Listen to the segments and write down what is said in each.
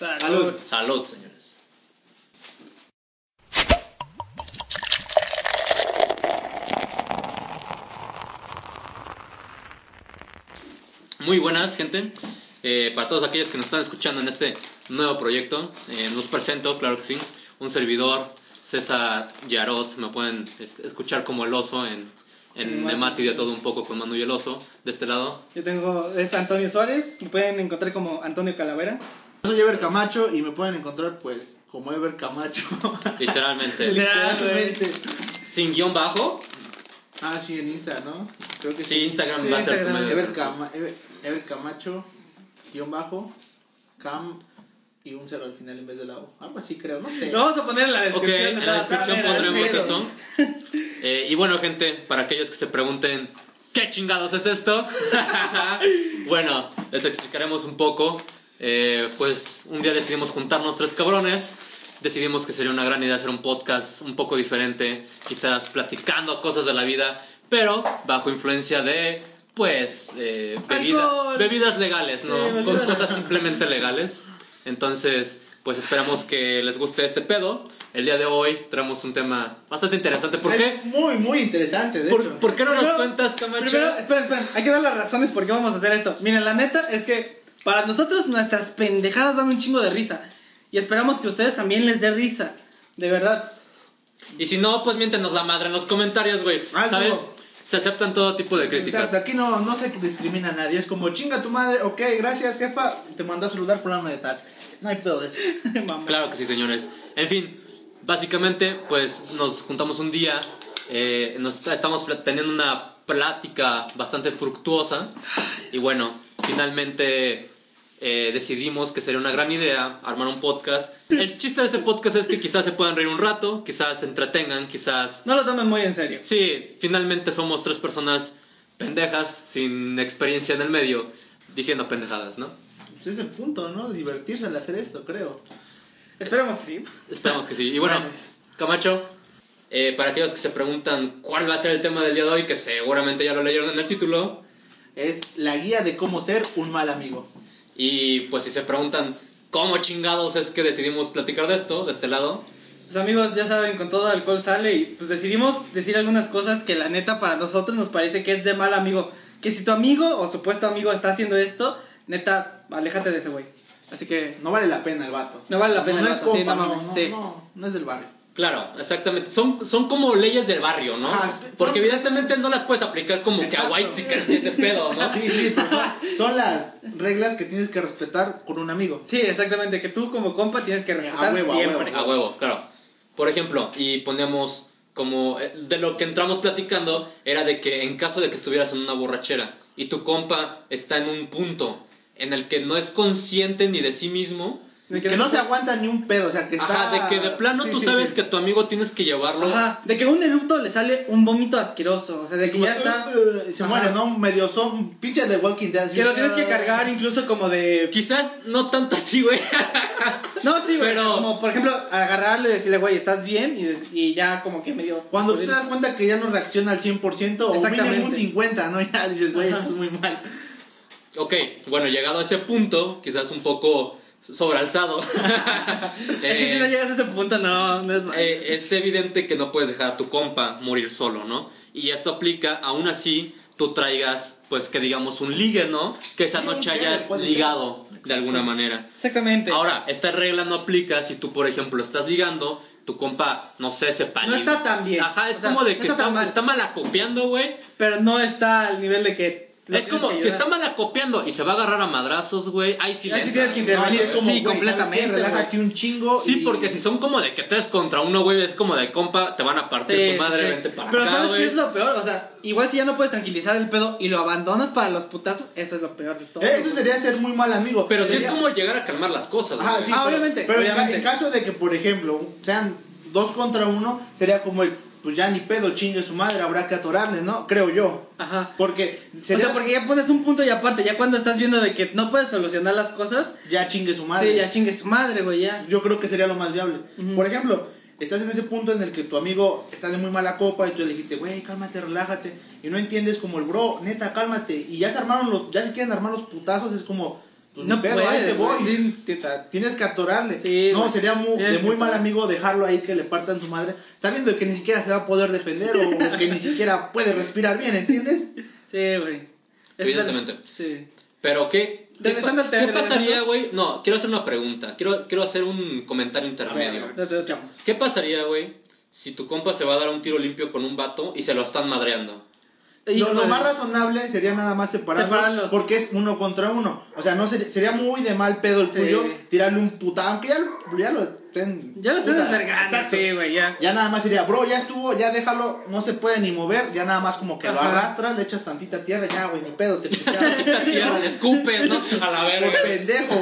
Salud. Salud, señores. Muy buenas, gente. Eh, para todos aquellos que nos están escuchando en este nuevo proyecto, eh, nos presento, claro que sí, un servidor, César Yarot. Me pueden es- escuchar como el oso en, en Mati. Nemati de todo un poco con Manu y el oso. De este lado, Yo tengo, es Antonio Suárez, me pueden encontrar como Antonio Calavera. Yo soy Ever Camacho y me pueden encontrar pues como Ever Camacho. literalmente. Literalmente. Sin guion bajo. Ah, sí, en Insta, ¿no? Creo que Sí, sí. Instagram Sí, va a ser tu medio Ever. Cama- Ever, Ever Camacho, guion bajo, cam y un cero al final en vez de la O. Algo así creo, no sé. Lo vamos a poner en la Ok, descripción. en de la descripción pondremos eso. Eh, y bueno, gente, para aquellos que se pregunten, ¿qué chingados es esto? bueno, les explicaremos un poco. Eh, pues un día decidimos juntarnos tres cabrones. Decidimos que sería una gran idea hacer un podcast un poco diferente, quizás platicando cosas de la vida, pero bajo influencia de, pues, eh, bebida- bebidas legales, ¿no? Sí, Con bebidas. cosas simplemente legales. Entonces, pues esperamos que les guste este pedo. El día de hoy traemos un tema bastante interesante. ¿Por qué? Muy, muy interesante, de ¿Por, hecho. por qué no nos Primero- cuentas, Camacho? Primero, esperen, esperen, hay que dar las razones por qué vamos a hacer esto. Miren, la neta es que para nosotros nuestras pendejadas dan un chingo de risa. Y esperamos que a ustedes también les dé risa. De verdad. Y si no, pues miéntenos la madre en los comentarios, güey. Ah, ¿Sabes? no. Se aceptan todo tipo de críticas. Exacto, aquí no, no se discrimina a nadie. Es como chinga tu madre, ok, gracias jefa, te mandó a saludar fulano de tal. No hay pedo de eso. Mamá. Claro que sí, señores. En fin, básicamente, pues nos juntamos un día, eh, nos estamos teniendo una plática bastante fructuosa y bueno, finalmente eh, decidimos que sería una gran idea armar un podcast. El chiste de ese podcast es que quizás se puedan reír un rato, quizás se entretengan, quizás... No lo tomen muy en serio. Sí, finalmente somos tres personas pendejas, sin experiencia en el medio, diciendo pendejadas, ¿no? Pues es el punto, ¿no? Divertirse al hacer esto, creo. Esperemos que sí. Esperamos que sí. Y bueno, Bueno. Camacho, eh, para aquellos que se preguntan cuál va a ser el tema del día de hoy, que seguramente ya lo leyeron en el título, Es la guía de cómo ser un mal amigo. Y pues si se preguntan cómo chingados es que decidimos platicar de esto, de este lado, Pues amigos, ya saben, con todo alcohol sale y pues decidimos decir algunas cosas que la neta para nosotros nos parece que es de mal amigo. Que si tu amigo o supuesto amigo está haciendo esto, neta, aléjate de ese güey. Así que No vale la pena el vato. No vale la pena No, el es vato, sí, compa, no no, no, sí. no, no es del barrio. claro, exactamente, son, son como leyes del barrio, ¿no? Ah, Porque evidentemente no las puedes aplicar como que a white y ese pedo, ¿no? Sí, sí, pero son, son las reglas que tienes que respetar con un amigo. sí, exactamente, que tú como compa tienes que respetar A huevo, a siempre. huevo. A huevo, claro. Por ejemplo, y poníamos como eh, de lo que entramos platicando era de que en caso de que estuvieras en una borrachera y tu compa está en un punto en el que no es consciente ni de sí mismo, De Que no se aguanta ni un pedo, o sea, que está... ajá, de que de plano Sí, tú sí, sabes sí. que a tu amigo tienes que llevarlo. Ajá, de que un eructo le sale un vómito asqueroso, o sea, de que Como, ya está... "Uh, uh", se Ajá. muere, ¿no? Medio son pinche de Walking Dead. Que lo tienes que cargar incluso como de... Quizás no tanto así, güey. No, sí, güey, Pero- como por ejemplo agarrarlo y decirle, güey, ¿estás bien? Y, y ya como que medio... Cuando tú te das cuenta que ya no reacciona al 100% o Exactamente. mínimo un 50, ¿no? Ya dices, güey, esto es muy mal. ok, bueno, llegado a ese punto, quizás un poco sobralzado. Es que si no eh, llegas a ese punto, no, no es eh, es evidente que no puedes dejar a tu compa morir solo, ¿no? Y eso aplica, aún así, tú traigas, pues que digamos, un ligue, ¿no? Que esa noche hayas ligado de alguna manera. Exactamente. Ahora, esta regla no aplica si tú, por ejemplo, estás ligando, tu compa, no sé, se No está tan bien. Ajá, es O sea, como de no que está está, mal. está malacopiando, güey. Pero no está al nivel de que... Es como, si está malacopiando y se va a agarrar a madrazos, güey, ahí sí Ahí tienes que. No, intervenir. es como, sí, güey, ¿sabes qué? completamente. Relájate un chingo. Sí, y- porque si son como de que tres contra uno, güey, es como de compa, te van a partir Sí, tu madre, sí. vente para Pero acá, ¿sabes qué es lo peor? O sea, igual si ya no puedes tranquilizar el pedo y lo abandonas para los putazos, eso es lo peor de todo. Eh, Eso sería ser muy mal amigo. Pero sí es Sería- como llegar a calmar las cosas, Ajá, Ah, pero- obviamente, Pero obviamente. en caso de que, por ejemplo, sean dos contra uno, sería como el, pues ya ni pedo, chingue su madre, habrá que atorarle, ¿no? Creo yo. Ajá. Porque O sería, sea, porque ya pones un punto y aparte, ya cuando estás viendo de que no puedes solucionar las cosas, ya chingue su madre. sí, ya chingue su madre, güey, ya. Yo creo que sería lo más viable. Por ejemplo, estás en ese punto en el que tu amigo está de muy mala copa y tú le dijiste, güey, cálmate, relájate. Y no entiendes como el bro, neta, cálmate. Y ya se armaron los, ya se quieren armar los putazos, es como, pues No pedo, ahí te voy. sí, tienes que atorarle. Sí, no, sería muy, de muy mal amigo dejarlo ahí que le partan su madre, sabiendo que ni siquiera se va a poder defender o que ni siquiera puede respirar bien, ¿entiendes? Sí, güey. Evidentemente. Sí. Pero ¿qué? ¿Qué, Regresando pa- al tema, ¿qué pasaría, güey? No, quiero hacer una pregunta. Quiero, quiero hacer un comentario intermedio. ¿Qué pasaría, güey, si tu compa se va a dar un tiro limpio con un vato y se lo están madreando? Lo, lo más razonable sería nada más separarlo Separarlos. porque es uno contra uno. O sea, no sería, sería muy de mal pedo el Sí. tuyo tirarle un puta, aunque ya, lo- ya lo estén. Ya lo estás desvergando, sí, güey, ya. Ya nada más sería, bro, ya estuvo, ya déjalo, no se puede ni mover, ya nada más como que lo Ajá. arrastras, le echas tantita tierra, ya, güey, ni pedo, te putearon. Esta tierra le escupes, ¿no? A la Por verga. pendejo.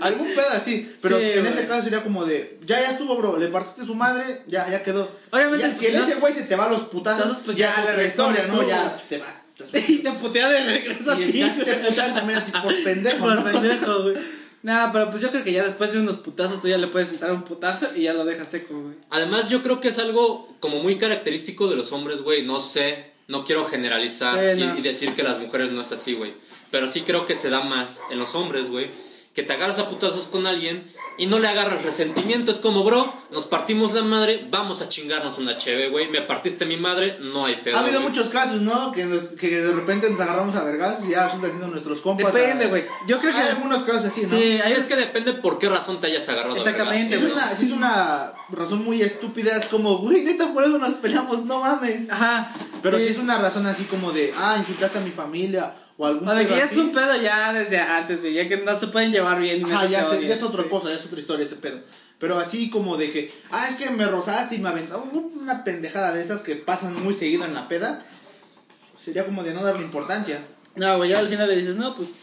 Algún pedo así. Pero Sí, en güey. ese caso sería como de, ya, ya estuvo, bro, le partiste su madre, ya, ya quedó. Obviamente, Ya, si el no- ese güey se te va a los putazos, pues ya, ya otra historia, ¿no? respondes Ya tú. te vas. te- Y te putea de regreso a Y ti. ya si te putean también a ti por pendejo. Por ¿no? pendejo, güey. Nah, pero pues yo creo que ya después de unos putazos tú ya le puedes sentar un putazo y ya lo dejas seco, güey. Además, yo creo que es algo como muy característico de los hombres, güey. No sé, no quiero generalizar Sí, y- y, decir que las mujeres no es así, güey. Pero sí creo que se da más en los hombres, güey. Que te agarras a putazos con alguien y no le agarras resentimiento. Es como, bro, nos partimos la madre, vamos a chingarnos una cheve, güey. Me partiste mi madre, no hay pedo. Ha habido güey. muchos casos, ¿no? Que, nos- que de repente nos agarramos a vergas y ya resultan siendo nuestros compas. Depende, a- güey. Yo creo que. Hay algunos casos así, ¿no? Sí, hay Es que depende por qué razón te hayas agarrado. a Exactamente, Si vergazos, es, una, es una razón muy estúpida, es como, güey, neta, por eso nos peleamos, no mames. Ajá. Pero sí. si es una razón así como de, ah, insultaste a mi familia o algún O de que ya es así, un pedo ya desde antes, güey. Ya que no se pueden llevar bien. Ajá, no se ya, ya es otra sí. cosa, ya es otra historia ese pedo. Pero así como de que, ah, es que me rozaste y me aventaron una pendejada de esas que pasan muy seguido en la peda, sería como de no darle importancia. No, güey, ya al final le dices, no, pues.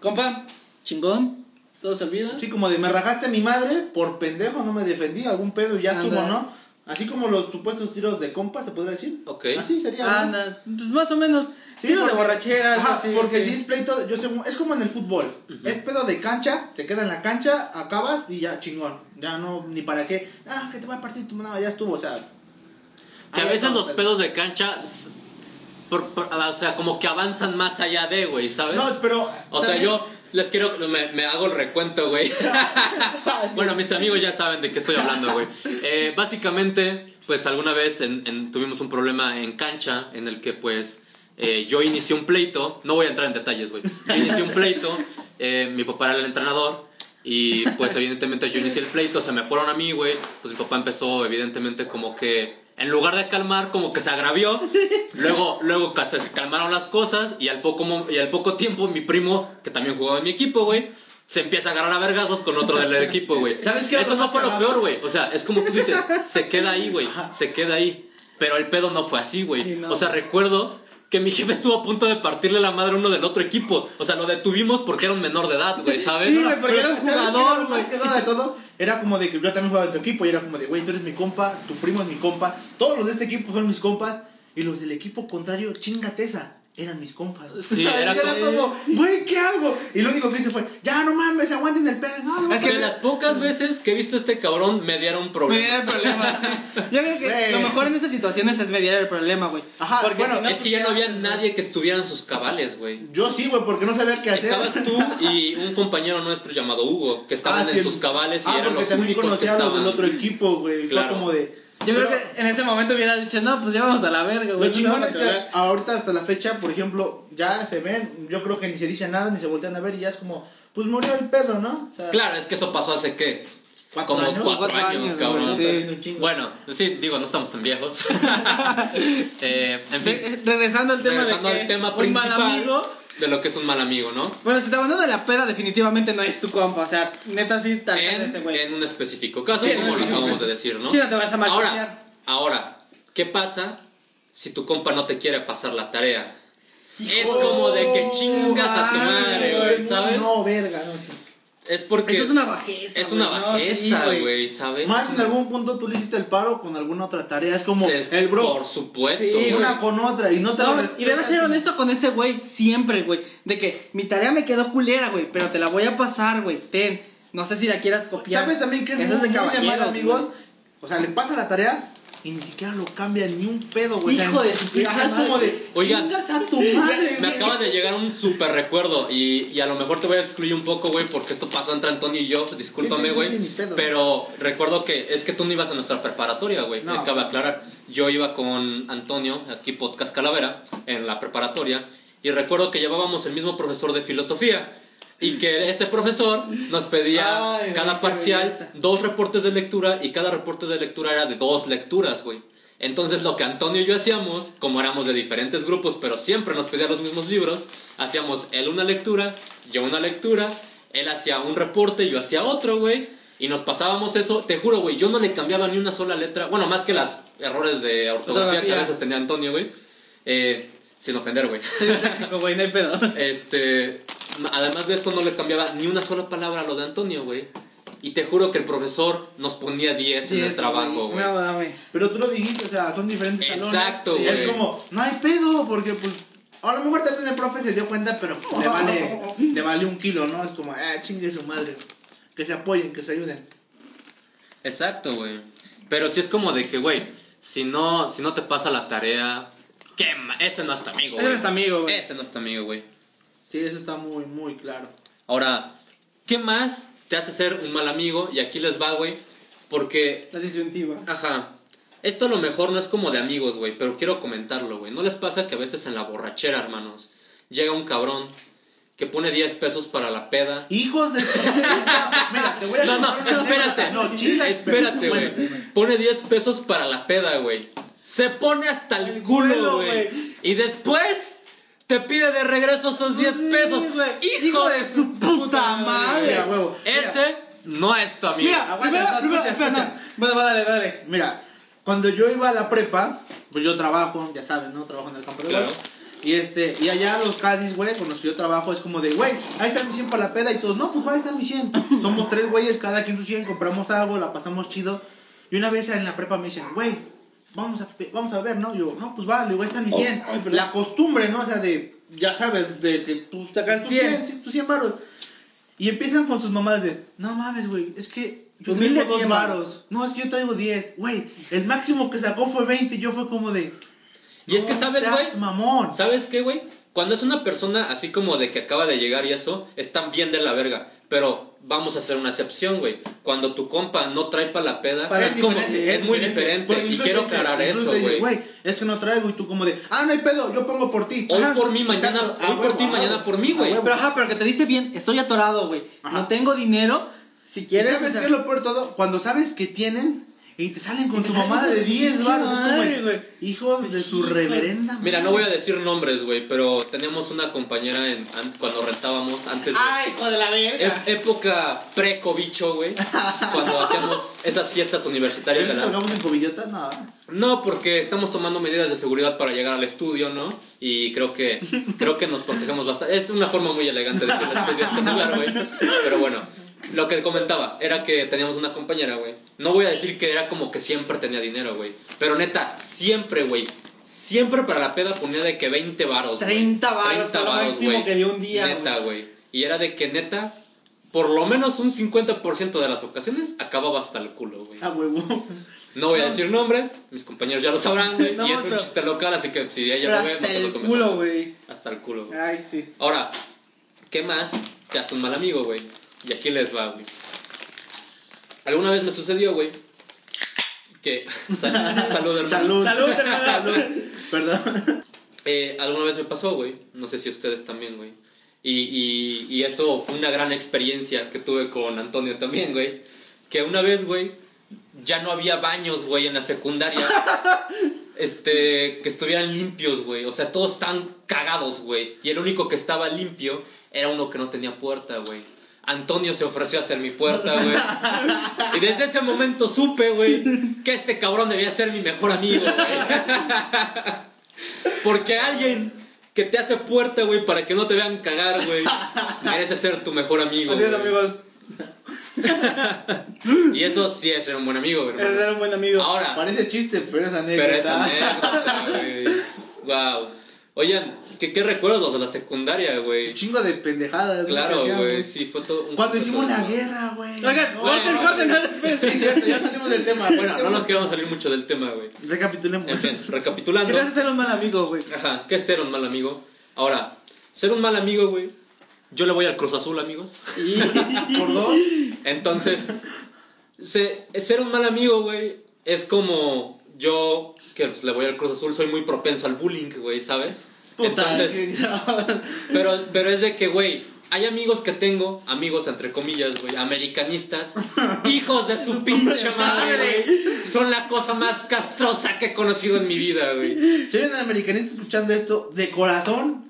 Compa, chingón. Todo se olvida. Así como de me rajaste a mi madre por pendejo, no me defendí, algún pedo y ya estuvo. ¿no? Así como los supuestos tiros de compa, se podría decir. Ok. Así sería. ¿no? Andas. Pues más o menos. Sí, tiro de borrachera, algo ajá, así, porque sí. si es pleito, yo sé, es como en el fútbol. Es pedo de cancha, se queda en la cancha, acabas y ya chingón. Ya no, ni para qué. Ah, que te va a partir tu mano, ya estuvo, o sea. Que a veces los pedos de cancha, por- por- o sea, como que avanzan más allá de, güey, ¿sabes? No, pero. O sea, yo les quiero, me, me hago el recuento, güey. bueno, mis amigos ya saben de qué estoy hablando, güey. Eh, básicamente, pues alguna vez en- en- tuvimos un problema en cancha en el que, pues, eh, yo inicié un pleito. No voy a entrar en detalles, güey. Yo inicié un pleito, eh, mi papá era el entrenador. Y pues evidentemente yo inicié el pleito, se me fueron a mí, güey. Pues mi papá empezó evidentemente como que en lugar de calmar, como que se agravió. Luego, luego se calmaron las cosas y al poco, y al poco tiempo mi primo, que también jugaba en mi equipo, güey, se empieza a agarrar a vergazos con otro del equipo, güey. ¿Sabes qué es Eso no fue lo peor, güey. O sea, es como tú dices, se queda ahí, güey. Se queda ahí. Pero el pedo no fue así, güey. O sea, recuerdo que mi jefe estuvo a punto de partirle la madre a uno del otro equipo. O sea, lo detuvimos porque era un menor de edad, güey, ¿sabes? Sí, güey, porque era un ¿sabes qué jugador, lo más güey. cagado de todo? Era como de que yo también jugaba en tu equipo y era como de, güey, tú eres mi compa, tu primo es mi compa, todos los de este equipo son mis compas y los del equipo contrario, chingate esa, eran mis compas. Sí, ¿Sabes? era como, güey, ¿qué hago? Y lo único que hice fue, ya no mames, aguanten el pedo. No, no, Es de que- las pocas veces que he visto a este cabrón mediar un problema. Mediar el problema. sí. Yo creo que Güey. lo mejor en estas situaciones es mediar el problema, güey. Ajá, Porque bueno, si no, es que ya no había nadie que estuviera en sus cabales, güey. Yo sí, güey, porque no sabía qué hacer. Estabas tú y un compañero nuestro llamado Hugo, que estaban Ah, sí, en sus cabales y ah, eran porque los también únicos que conocía a los estaban. del otro equipo, güey. Claro. Fue como de. Yo creo que en ese momento hubiera dicho, no, pues ya vamos a la verga, güey. Lo chingón es que ahorita hasta la fecha, por ejemplo, ya se ven, yo creo que ni se dice nada, ni se voltean a ver y ya es como, pues murió el pedo, ¿no? O sea, Claro, es que eso pasó hace qué? cuatro Como años. cuatro, Cuatro años, años, cabrón. sí. Bueno, sí, digo, no estamos tan viejos. Eh, en fin, Re- Regresando al tema regresando de que al tema un mal principal amigo. De lo que es un mal amigo, ¿no? Bueno, si te abandona de la peda, definitivamente no es tu compa. O sea, neta, sí, tal En, ese güey. en un específico caso, Sí, como lo acabamos de decir, ¿no? Sí, no te vas a ahora, ahora, ¿qué pasa si tu compa no te quiere pasar la tarea? Es Oh, como de que chingas a tu madre, güey, ¿sabes? No, verga, no, sí. Es porque Esto es una bajeza. es una güey, no, bajeza, sí, güey, ¿sabes? Más en algún punto tú le hiciste el paro con alguna otra tarea, es como Es- el bro, Por supuesto. Sí, una con otra y no te No, lo y debes ser honesto con ese güey siempre, güey. De que mi tarea me quedó culera, güey, pero te la voy a pasar, güey. Ten. No sé si la quieras copiar. ¿Sabes también que es Eso muy, de muy de mal amigos? O sea, le pasa la tarea y ni siquiera lo cambia ni un pedo, güey. Hijo de su pinche es como madre. de, Oigan, chingas a tu madre, Me güey. acaba de llegar un super recuerdo y, y a lo mejor te voy a excluir un poco, güey, porque esto pasó entre Antonio y yo, discúlpame, Sí, sí, güey. sí, ni pedo. pero recuerdo que es que tú no ibas a nuestra preparatoria, güey, No. cabe aclarar. Yo iba con Antonio, aquí Podcast Calavera, en la preparatoria, y recuerdo que llevábamos el mismo profesor de filosofía. Y que ese profesor nos pedía Ay, cada parcial belleza. dos reportes de lectura y cada reporte de lectura era de dos lecturas, güey. Entonces lo que Antonio y yo hacíamos, como éramos de diferentes grupos, pero siempre nos pedía los mismos libros, hacíamos él una lectura, yo una lectura, él hacía un reporte, yo hacía otro, güey, y nos pasábamos eso. Te juro, güey, yo no le cambiaba ni una sola letra, bueno, más que las errores de ortografía que a veces tenía Antonio, güey, eh, sin ofender, güey. Güey, no hay pedo. Este, además de eso no le cambiaba ni una sola palabra a lo de Antonio, güey. Y te juro que el profesor nos ponía 10 en el trabajo, güey. No. Pero tú lo dijiste, o sea, son diferentes salones. Exacto, güey. Es como, no hay pedo, porque pues. A lo mejor también el profe se dio cuenta, pero le vale, le vale un kilo, ¿no? Es como, ah, chingue su madre. Que se apoyen, que se ayuden. Exacto, güey. Pero sí es como de que, güey, si no, si no te pasa la tarea, ¿qué ma- Ese no es tu amigo, Ese güey. no es tu amigo, güey. Ese no es tu amigo, güey. Sí, eso está muy, muy claro. Ahora, ¿qué más te hace ser un mal amigo? Y aquí les va, güey. Porque, La disyuntiva. ajá, esto a lo mejor no es como de amigos, güey, pero quiero comentarlo, güey. ¿No les pasa que a veces en la borrachera, hermanos, llega un cabrón que pone 10 pesos para la peda? Hijos de Mira, te voy a No, no, una espérate. No, chinga. Espérate, güey. Pone 10 pesos para la peda, güey. Se pone hasta el, El culo, güey. Y después te pide de regreso esos 10 Sí, pesos. güey. Hijo, Hijo de de su puta madre. Mira, huevo. Mira. Ese no es tu amigo. Mira, aguanta, primero, escucha, primero, espera, escucha. no. Bueno, va, dale, dale. Mira, cuando yo iba a la prepa, pues yo trabajo, ya saben, ¿no? Trabajo en el campo de Claro. golf. Y este, y allá los Cádiz, güey, con los que yo trabajo, es como de, güey, ahí está mi 100 para la peda y todos, no, pues va, ahí está mi 100. Somos tres güeyes, cada quien su 100, compramos algo, la pasamos chido. Y una vez en la prepa me dicen, güey, vamos a, vamos a ver, ¿no? Yo, no, pues vale, güey, ahí está mi 100. ay, perdón. la costumbre, ¿no? O sea, de, ya sabes, de que tú Sacar tus 100. sí, tus 100 varos. Y empiezan con sus mamás de, no mames, güey, es que yo Humilde traigo dos 100 varos. No, es que yo traigo 10. Güey, el máximo que sacó fue 20 y yo fue como de... Y es que, "No ¿sabes, güey? mamón. ¿Sabes qué, güey? Cuando es una persona así como de que acaba de llegar y eso, están bien de la verga. Pero vamos a hacer una excepción, güey. Cuando tu compa no trae para la peda, Para- es, como, es muy diferente. Y quiero dice- aclarar eso, güey. es que no traigo y tú como de, ah, no hay pedo, yo pongo por ti. Hoy Ajá, por mí, mañana- exacto, hoy por ti, mañana por mí, güey. Pero ajá, pero que te dice bien, estoy atorado, güey. No tengo dinero. Si ¿Y quieres. sabes o sea, qué es lo peor todo? Cuando sabes que tienen y te salen con te tu salen mamada de tu 10 pinche baros. Hijos de su reverenda. Mira, no voy a decir nombres, güey, pero teníamos una compañera en, an- cuando rentábamos antes de... Ay, hijo de la verga. e- época pre-cobicho, güey. Cuando hacíamos esas fiestas universitarias de ¿Eso la... salgamos en cobillotas? No. No, porque estamos tomando medidas de seguridad para llegar al estudio, ¿no? Y creo que creo que nos protegemos bastante. Es una forma muy elegante de decir especular, güey. Pero bueno, lo que comentaba era que teníamos una compañera, güey. No voy a decir que era como que siempre tenía dinero, güey. Pero neta, siempre, güey. Siempre para la peda ponía de que 20 varos. güey. 30 varos, 30 fue lo varos, güey. que dio un día, Neta, güey. Y era de que neta, por lo menos un 50% de las ocasiones acababa hasta el culo, güey. A huevo. No voy a decir nombres, mis compañeros ya lo sabrán, güey. No, y es un pero- chiste local, así que si ella lo ve, no hasta te lo el tomes a culo, mal. güey. Hasta el culo, güey. Ay, sí. Ahora, ¿qué más te hace un mal amigo, güey? Y aquí les va, güey. Alguna vez me sucedió, güey, que... Sal- salud, hermano. Salud. Salud, hermano. Salud. Perdón. Eh, alguna vez me pasó, güey. No sé si ustedes también, güey. Y, y, y eso fue una gran experiencia que tuve con Antonio también, güey. Que una vez, güey, ya no había baños, güey, en la secundaria. Este, que estuvieran limpios, güey. O sea, todos estaban cagados, güey. Y el único que estaba limpio era uno que no tenía puerta, güey. Antonio se ofreció a hacer mi puerta, güey. Y desde ese momento supe, güey, que este cabrón debía ser mi mejor amigo, güey. Porque alguien que te hace puerta, güey, para que no te vean cagar, güey, merece ser tu mejor amigo. Así es, güey. amigos. Y eso sí es ser un buen amigo, Es hermano. ser un buen amigo. Ahora, Parece chiste, pero es anécdota. pero es anécdota, güey. Wow. Oigan, ¿qué, qué recuerdos los de la secundaria, güey? Un chingo de pendejadas. ¿no? Claro, güey, sí, fue todo un Cuando hicimos todo la guerra, güey. Oigan, corten, corten, no les Sí, es cierto, ya salimos del tema. Bueno, no nos queremos salir mucho del tema, güey. Recapitulemos. En fin, ¿Qué recapitulando. te hace ser un mal amigo, güey? Ajá, ¿qué es ser un mal amigo? Ahora, ser un mal amigo, güey. Yo le voy al Cruz Azul, amigos. Por dos. Entonces, se- ser un mal amigo, güey, es como yo, que pues, le voy al Cruz Azul, soy muy propenso al bullying, güey, ¿sabes? Entonces, pero, pero es de que, güey, hay amigos que tengo, amigos entre comillas, güey, americanistas, hijos de su pinche madre, güey. Son la cosa más castrosa que he conocido en mi vida, güey. Si hay un americanista escuchando esto de corazón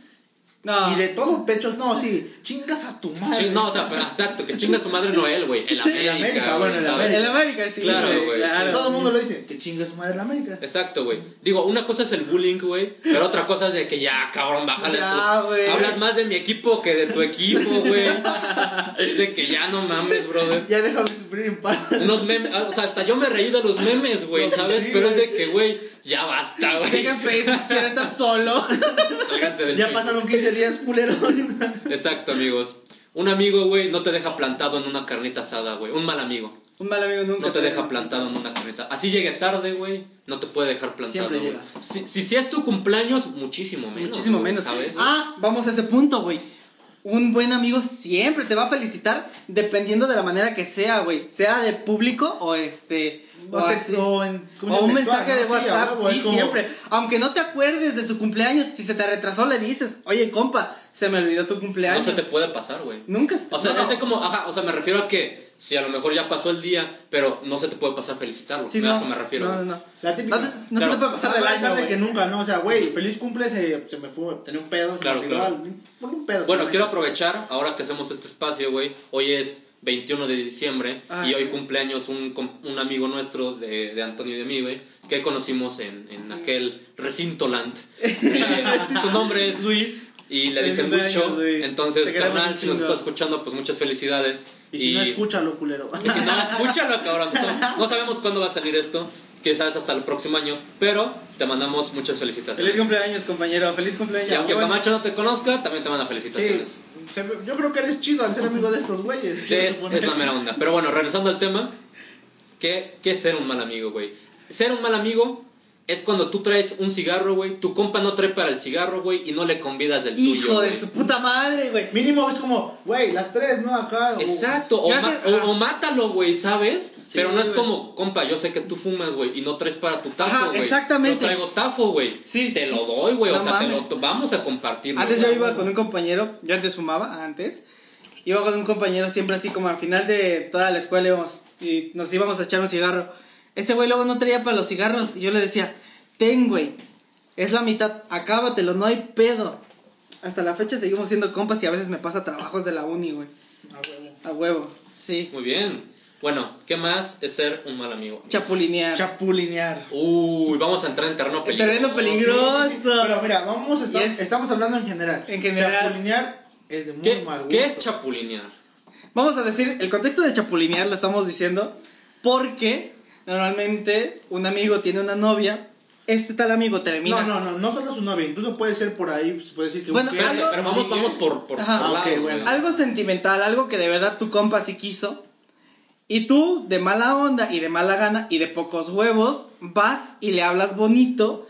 No. y de todo pechos, no, sí, chingas a tu madre. Ching- no, o sea, pero exacto, que chinga su madre no él, güey, el América, América, güey, bueno, el América, sí. Claro, güey, claro. Todo el mundo lo dice, que chinga su madre la América. Exacto, güey. Digo, una cosa es el bullying, güey, pero otra cosa es de que ya, cabrón, bájale Ya, tú. güey. Hablas más de mi equipo que de tu equipo, güey. Es de que ya no mames, brother. Ya déjame sufrir en paz. Unos memes, o sea, hasta yo me reí de los memes, güey, ¿sabes? sí, pero es de que, güey, ya basta, güey. Facebook, quiere estar solo. Sálganse del Ya Facebook. pasaron 15 días, culero. Exacto, amigos. Un amigo, güey, no te deja plantado en una carnita asada, güey. Un mal amigo. Un mal amigo nunca No te deja plantado en una carnita. Así llegue tarde, güey. No te puede dejar plantado. Siempre güey. llega. Si, si, si es tu cumpleaños, muchísimo menos. Muchísimo güey, menos. ¿Sabes? Ah, vamos a ese punto, güey. Un buen amigo siempre te va a felicitar dependiendo de la manera que sea, güey. Sea de público o este. O o te- así. o en- ¿cómo O se un mensaje de WhatsApp, sí, como- siempre. Aunque no te acuerdes de su cumpleaños, si se te retrasó, le dices, oye, compa, se me olvidó tu no cumpleaños. se te puede pasar, güey. Nunca. O sea, no. es de como, ajá, o sea, me refiero a que si a lo mejor ya pasó el día, pero no se te puede pasar felicitarlo. Sí, a no, eso me refiero. No, no, no. La típica. No, te- no Claro. se te puede pasar Más del año, tarde güey. que nunca, ¿no? O sea, güey, feliz cumple, se, se me fue, tenía un pedo, se Claro, me claro. un pedo. Bueno, ¿no? quiero aprovechar, ahora que hacemos este espacio, güey, hoy es 21 de diciembre Ah. y hoy cumpleaños un, un amigo nuestro de, de Antonio y de mí, güey, que conocimos en, en aquel recinto land. Eh, su nombre es Luis y le dicen mucho. Entonces, carnal, si nos estás escuchando, pues muchas felicidades. Y si no, escúchalo, culero. y si no, escúchalo, cabrón. No, no sabemos cuándo va a salir esto, quizás hasta el próximo año, pero te mandamos muchas felicitaciones. Feliz cumpleaños, compañero. Feliz cumpleaños. Y aunque. Camacho no te conozca, también te manda felicitaciones. yo creo que eres chido al ser amigo de estos güeyes. Es, es la mera onda. Pero bueno, regresando al tema, ¿qué, qué es ser un mal amigo, güey? Ser un mal amigo es cuando tú traes un cigarro, güey, tu compa no trae para el cigarro, güey, y no le convidas del tuyo. Hijo de su puta madre, güey. Mínimo es como, güey, las tres, ¿no? Acá. Exacto, o, ma- mátalo, güey, ¿sabes? Sí, Pero no es como, compa, yo sé que tú fumas, güey, y no traes para tu tafo, Ajá, güey. exactamente. Yo traigo tafo, güey. Sí, te sí. lo doy, güey, o sea, te lo, vamos a compartirlo. Antes yo iba con un compañero, yo antes fumaba, antes. Iba con un compañero siempre así como al final de toda la escuela íbamos y nos íbamos a echar un cigarro. Ese güey luego no traía para los cigarros y yo le decía, ten güey, es la mitad, acábatelo, no hay pedo. Hasta la fecha seguimos siendo compas y a veces me pasa trabajos de la uni, güey. Ah, huevo. A huevo, sí. Muy bien. Bueno, ¿qué más es ser un mal amigo? Chapulinear. Chapulinear. Uy, vamos a entrar en terreno En peligroso. terreno peligroso. Pero mira, vamos a estar, estamos hablando en general. En general. Chapulinear es de muy ¿Qué, mal gusto. ¿Qué es chapulinear? Vamos a decir, el contexto de chapulinear lo estamos diciendo porque normalmente un amigo tiene una novia, este tal amigo termina. No, no, no, no solo su novia, incluso puede ser por ahí, pues, puede decir que Bueno, un Pero, algo- pero vamos, vamos por, por, Ajá. por Ah, lados, bueno. Algo sentimental, algo que de verdad tu compa sí quiso. Y tú, de mala onda y de mala gana y de pocos huevos, vas y le hablas bonito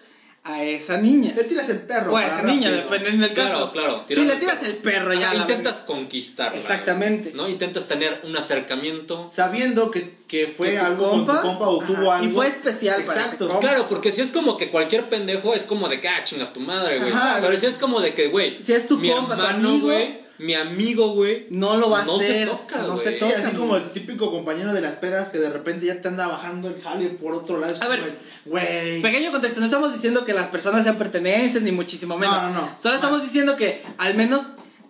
a esa niña. Le tiras el perro. O a para esa niña, dependiendo del Claro, caso. claro, Si tirarle le tiras el perro ya. Ajá, la intentas conquistarla. Exactamente. ¿No? Intentas tener un acercamiento. Sabiendo que, que fue Que algo compa- con tu compa o tuvo Ajá, y algo. fue especial para Exacto. ese compa. Claro, porque si es como que cualquier pendejo es como de que, ah, chinga tu madre, güey. Pero si es como de que, güey, Si es tu mi compa, tu hermano, amigo, güey, mi amigo, güey, No lo va a no hacer. se toca, no güey. se Sí, toca. así como el típico compañero de las pedas que de repente ya te anda bajando el jale por otro lado. Es A como ver, güey. Pequeño contexto, no estamos diciendo que las personas sean pertenencias ni muchísimo menos. No, no, no. Solo estamos diciendo que al menos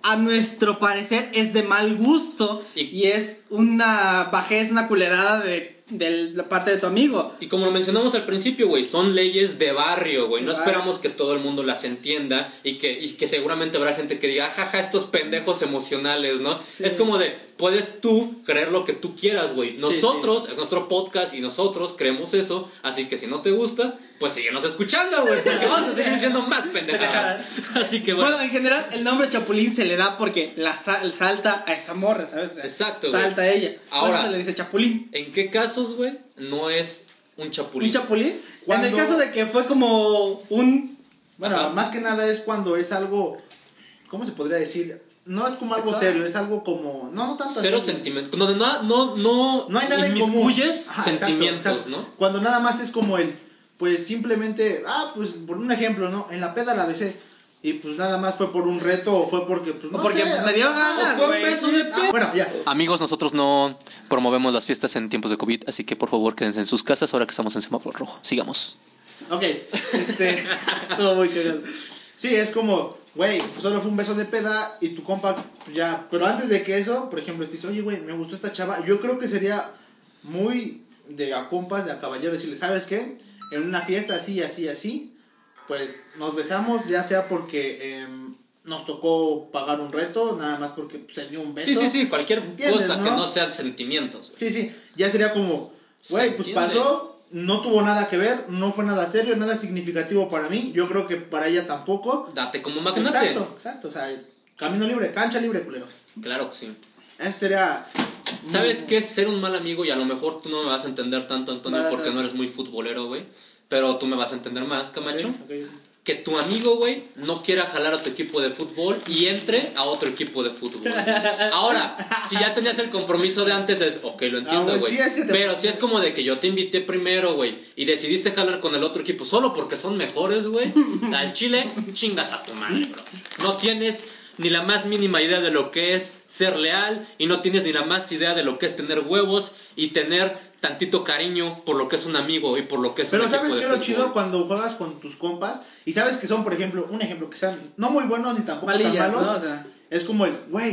a nuestro parecer es de mal gusto Y- y, es una bajez, una culerada de, de la parte de tu amigo. Y como lo mencionamos al principio, güey, son leyes de barrio, güey. No esperamos que todo el mundo las entienda y que, y que seguramente habrá gente que diga, jaja, estos pendejos emocionales, ¿no? Sí. Es como de, puedes tú creer lo que tú quieras, güey. Nosotros, es nuestro podcast y nosotros creemos eso, así que si no te gusta, pues síguenos escuchando, güey, porque vamos a seguir diciendo más pendejadas. Así que Bueno, bueno. en general, el nombre Chapulín se le da porque la sa- salta a esa morra, ¿sabes? O sea, Exacto, güey. Salta a ella. Ahora- se le dice Chapulín. ¿En qué casos, güey, no es un chapulín? ¿Un Chapulín? En Cuando- el caso de que fue como un. Bueno, Ajá. más que nada es cuando es algo, ¿cómo se podría decir? No es como algo serio, es algo como, no, no tanto Cero sentimientos. Donde no, no, no, No hay nada en común. sentimientos, exacto. ¿no? Cuando nada más es como el, pues simplemente, ah, pues por un ejemplo, ¿no? En la peda la besé. Y pues nada más fue por un reto o fue porque, pues no O porque sé, pues, me dio ganas, O fue un güey. beso de Ah, bueno, ya. Amigos, nosotros no promovemos las fiestas en tiempos de COVID, así que por favor quédense en sus casas ahora que estamos en semáforo rojo. Sigamos. Ok, este, todo muy cagado. Sí, es como, güey, solo fue un beso de peda y tu compa, pues ya, pero antes de que eso, por ejemplo, te dice, oye, güey, me gustó esta chava, yo creo que sería muy de a compas, de a caballero, decirle, ¿sabes qué? En una fiesta así, así, así, pues nos besamos, ya sea porque em, nos tocó pagar un reto, nada más porque se dio un beso. Sí, sí, sí, cualquier ¿Entiendes, cosa que no? sean sentimientos. Sí, sí, ya sería como, güey, pues pasó, no tuvo nada que ver, no fue nada serio, nada significativo para mí, yo creo que para ella tampoco. Date como magnate. Exacto, exacto, o sea, camino libre, cancha libre, culero. Claro que sí. Eso sería... ¿Sabes qué es ser un mal amigo? Y a lo mejor tú no me vas a entender tanto, Antonio, porque no eres muy futbolero, güey. Pero tú me vas a entender más, Camacho. Que tu amigo, güey, no quiera jalar a tu equipo de fútbol y entre a otro equipo de fútbol. Ahora, si ya tenías el compromiso de antes, es, ok, lo Ah, entiendo, güey, güey. sí, es que te- Pero si es como de que yo te invité primero, güey, y decidiste jalar con el otro equipo solo porque son mejores, güey, al Chile, chingas a tu madre, bro. No tienes ni la más mínima idea de lo que es ser leal y no tienes ni la más idea de lo que es tener huevos y tener tantito cariño por lo que es un amigo y por lo que es Pero un ¿sabes es lo chido cuando juegas con tus compas? Y sabes que son, por ejemplo, un ejemplo, que sean no muy buenos ni tampoco Malillas, tan malos. ¿no? O sea, Es como el, güey,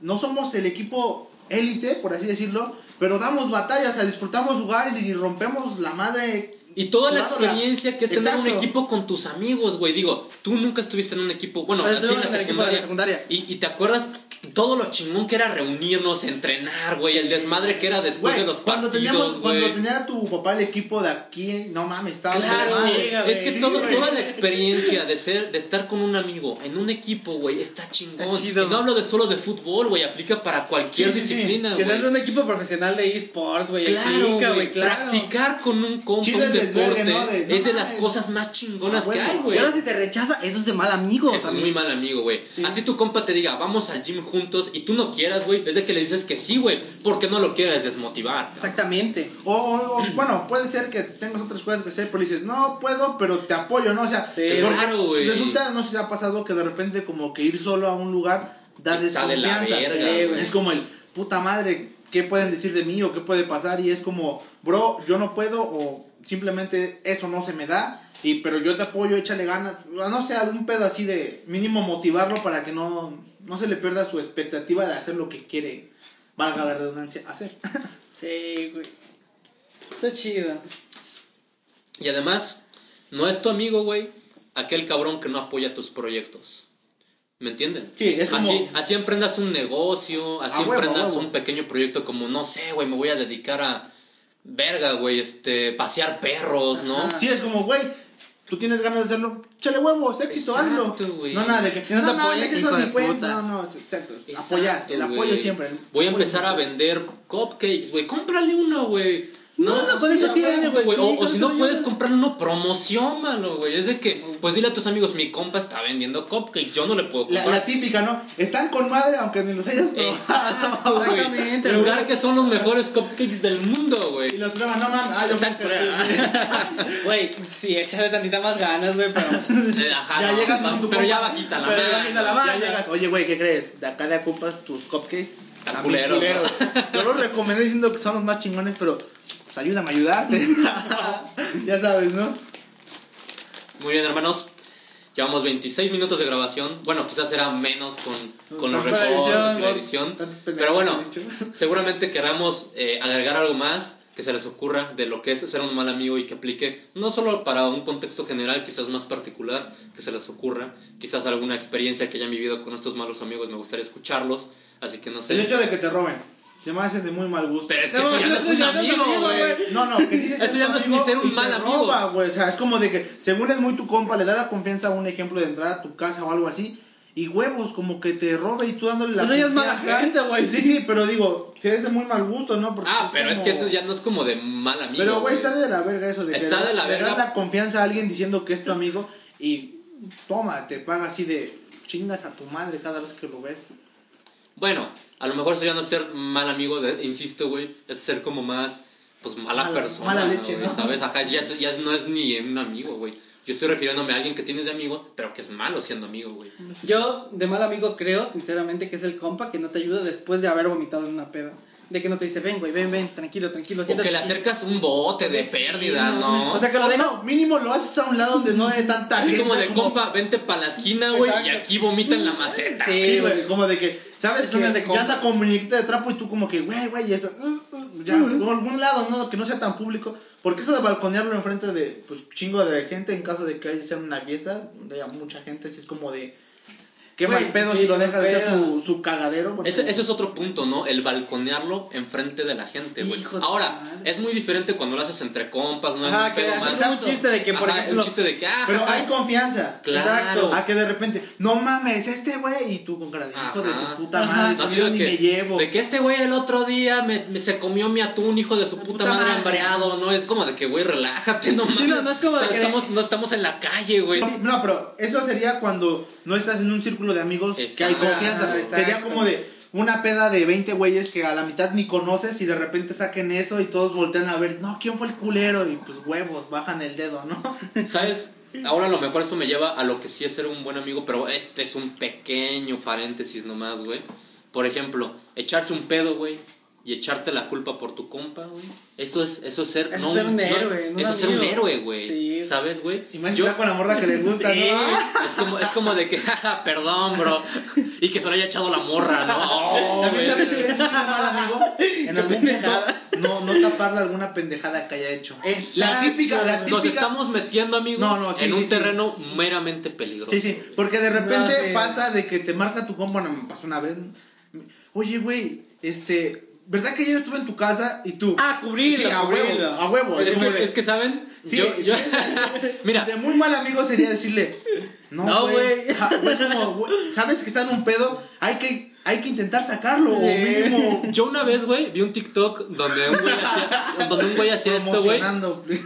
no somos el equipo élite, por así decirlo, pero damos batalla, o sea, disfrutamos jugar y rompemos la madre. Y toda la experiencia que es tener un equipo con tus amigos, güey. Digo, tú nunca estuviste en un equipo, bueno, así en la secundaria. secundaria. Y, y te acuerdas todo lo chingón que era reunirnos, entrenar, güey, el desmadre que era después Güey, de los cuando partidos, teníamos, güey. cuando tenía tu papá el equipo de aquí, no mames, estaba Claro, madre. güey. es que Sí, todo- toda la experiencia de ser, de estar con un amigo en un equipo, güey, está chingón. Está chido. Y no hablo de solo de fútbol, güey, aplica para cualquier Sí, sí, sí. disciplina, que güey. seas de un equipo profesional de esports, güey. Claro, güey, claro. practicar con un compa un deporte ¿no? De, no es de las cosas más chingonas Ah, que hay, Y güey. ahora si te rechaza, eso es de mal amigo. Eso es muy mal amigo, güey. Sí. Así tu compa te diga, vamos al gym juntos y tú no quieras, güey. Es de que le dices que sí, güey. Porque no lo quieres desmotivar. Exactamente. O, o- o, bueno, puede ser que tengas otras cosas que hacer, pero dices, no puedo, pero te apoyo, ¿no? O sea, Sí, claro, güey. resulta, no sé si ha pasado que de repente como que ir solo a un lugar da Está de desconfianza. verga, es como el, puta madre, ¿qué pueden decir de mí o qué puede pasar? Y es como, bro, yo no puedo o simplemente eso no se me da. Y, pero yo te apoyo, échale ganas, no sé, algún pedo así de mínimo motivarlo para que no, no se le pierda su expectativa de hacer lo que quiere, valga la redundancia, hacer. Sí, güey. Está chido. Y además, no es tu amigo, güey, aquel cabrón que no apoya tus proyectos. ¿Me entienden? Sí, es como- Así, así emprendas un negocio, así emprendas un pequeño proyecto como, no sé, güey, me voy a dedicar a... Verga, güey, este, pasear perros, ¿no? Ajá. Sí, es como, güey, tú tienes ganas de hacerlo, chale huevos, éxito, Exacto, hazlo. güey. No nada de que Si no te apoyan, mames, eso ni cuenta. No, no, exacto. Exacto, apoyar, el apoyo güey. siempre. el Voy a apoyo empezar a vender cupcakes, güey. Cómprale uno, güey. No, no, con eso sí, tiene, güey. O, si no puedes comprar uno, promocionalo, güey. Es de que, pues dile a tus amigos, mi compa está vendiendo cupcakes. Yo no le puedo comprar. la típica, ¿no? Están con madre aunque ni los hayas probado. Exacto, güey. Exactamente, Jurar que son los mejores cupcakes del mundo, Y güey. los prueban, no mames, ah, yo Están- Güey, sí, échale tantita más ganas, güey, pero. Ajá, Ya no, llegas no, con tu Pero ya compa. bajita la Pero ya mano. bajita la Ya mano. llegas, oye, güey, ¿qué crees? De acá de ocupas tus cupcakes. Bien culeros, Yo los recomendé diciendo que son los más chingones, pero pues ayúdame a ayudarte. ya sabes, ¿no? Muy bien, hermanos. Llevamos 26 minutos de grabación. Bueno, quizás será menos con, con los recortes y la edición, Pero bueno, seguramente queramos eh, agregar algo más que se les ocurra de lo que es ser un mal amigo y que aplique no solo para un contexto general, quizás más particular, que se les ocurra, quizás alguna experiencia que hayan vivido con estos malos amigos, me gustaría escucharlos, así que no sé. El hecho de que te roben. Se me hace de muy mal gusto. Pero es que No, eso ya no es un amigo, güey. No, no, que dices Eso ya no es ni ser un mal amigo. roba, güey. O sea, es como de que, según es muy tu compa, le da la confianza a un ejemplo de entrar a tu casa o algo así. Y huevos, como que te robe y tú dándole la Eso ya es mala gente, güey. Sí, sí, pero digo, si es de muy mal gusto, ¿no? Porque Ah, pero es que eso ya no es como de mal amigo. Pero, güey, está de la verga eso de que Está le- de la le verga. das la confianza a alguien diciendo que es tu amigo y toma, te paga así de chingas a tu madre cada vez que lo ves. Bueno, a lo mejor eso ya no es ser mal amigo, de- insisto, güey, es ser como más, pues, mala, Mala- persona, mala leche, güey, ¿no? ¿sabes? Ajá, ya, es- ya no es ni un amigo, güey. Yo estoy refiriéndome a alguien que tienes de amigo, pero que es malo siendo amigo, güey. Yo, de mal amigo, creo, sinceramente, que es el compa que no te ayuda después de haber vomitado en una peda. De que no te dice, ven, güey, ven, ven, tranquilo, tranquilo. O que le aquí". acercas un bote de Sí, pérdida, no, ¿no? o sea, que lo O dejas- no, mínimo lo haces a un lado donde no hay tanta Así gente. como de compa, vente pa' la esquina, güey, y aquí vomita en la maceta. Sí, güey. como de que, ¿sabes? Que de ya anda con muñequita de trapo y tú como que, güey, güey, y esto, uh, uh, ya, o algún lado, ¿no? Que no sea tan público. Porque eso de balconearlo enfrente de, pues, chingo de gente en caso de que haya sea una fiesta, donde haya mucha gente, así es como de, qué mal pedo sí, si lo deja de ser su, su cagadero. Ese, ese es otro punto, ¿no? El balconearlo enfrente de la gente, güey. Ahora, madre. es muy diferente cuando lo haces entre compas, ¿no? Ajá, un que pedo más. un chiste de que, por Ajá, ejemplo... un chiste de que, ah, Pero hay confianza. Claro. Exacto. A que de repente, no mames, este güey, y tú con cara de hijo de tu puta madre, No, yo ni que, me llevo. de que este güey el otro día me, me- se comió mi atún, hijo de su puta, puta madre, madre. hambreado, ¿no? Es como de que, güey, relájate, no mames. Sí, no, no es como O sea, de que- estamos, no estamos en la calle, güey. No, no, pero eso sería cuando no estás en un círculo de amigos que hay confianza. Exacto. Sería como de una peda de 20 güeyes que a la mitad ni conoces y de repente saquen eso y todos voltean a ver, no, ¿quién fue el culero? Y pues huevos, bajan el dedo, ¿no? ¿Sabes? Ahora a lo mejor eso me lleva a lo que sí es ser un buen amigo, pero este es un pequeño paréntesis nomás, güey. Por ejemplo, echarse un pedo, güey, y echarte la culpa por tu compa, güey. Eso es, eso es ser, Eso no, es ser un no- héroe, no eso es ser un héroe, güey. Sí. ¿Sabes, güey? Y más Yo- con la morra que les gusta, Sí. ¿no? Es como, es como de que, jaja, perdón, bro. Y que se lo haya echado la morra, ¿no? Oh, También sabes que es un mal amigo en algún pendejada. punto no, no taparle alguna pendejada que haya hecho. La típica, la típica. Nos estamos metiendo, amigos, No, no, sí, en sí, un sí. terreno meramente peligroso. Sí, sí, porque de repente No, sí. pasa de que te marca tu compa, bueno, me pasó una vez. Oye, güey, este, ¿verdad que ayer estuve en tu casa y tú? Ah, cubrirlo, Sí, a huevo, cubrirlo. a huevo. Es que, de- es que, ¿saben? Sí, yo, yo-. Mira, De muy mal amigo sería decirle, no, No, güey. güey. Ajá, Es como, sabes que está en un pedo, hay que, hay que intentar sacarlo, o Sí. mínimo yo una vez, güey, vi un TikTok donde un güey hacía, donde un güey hacía esto, güey.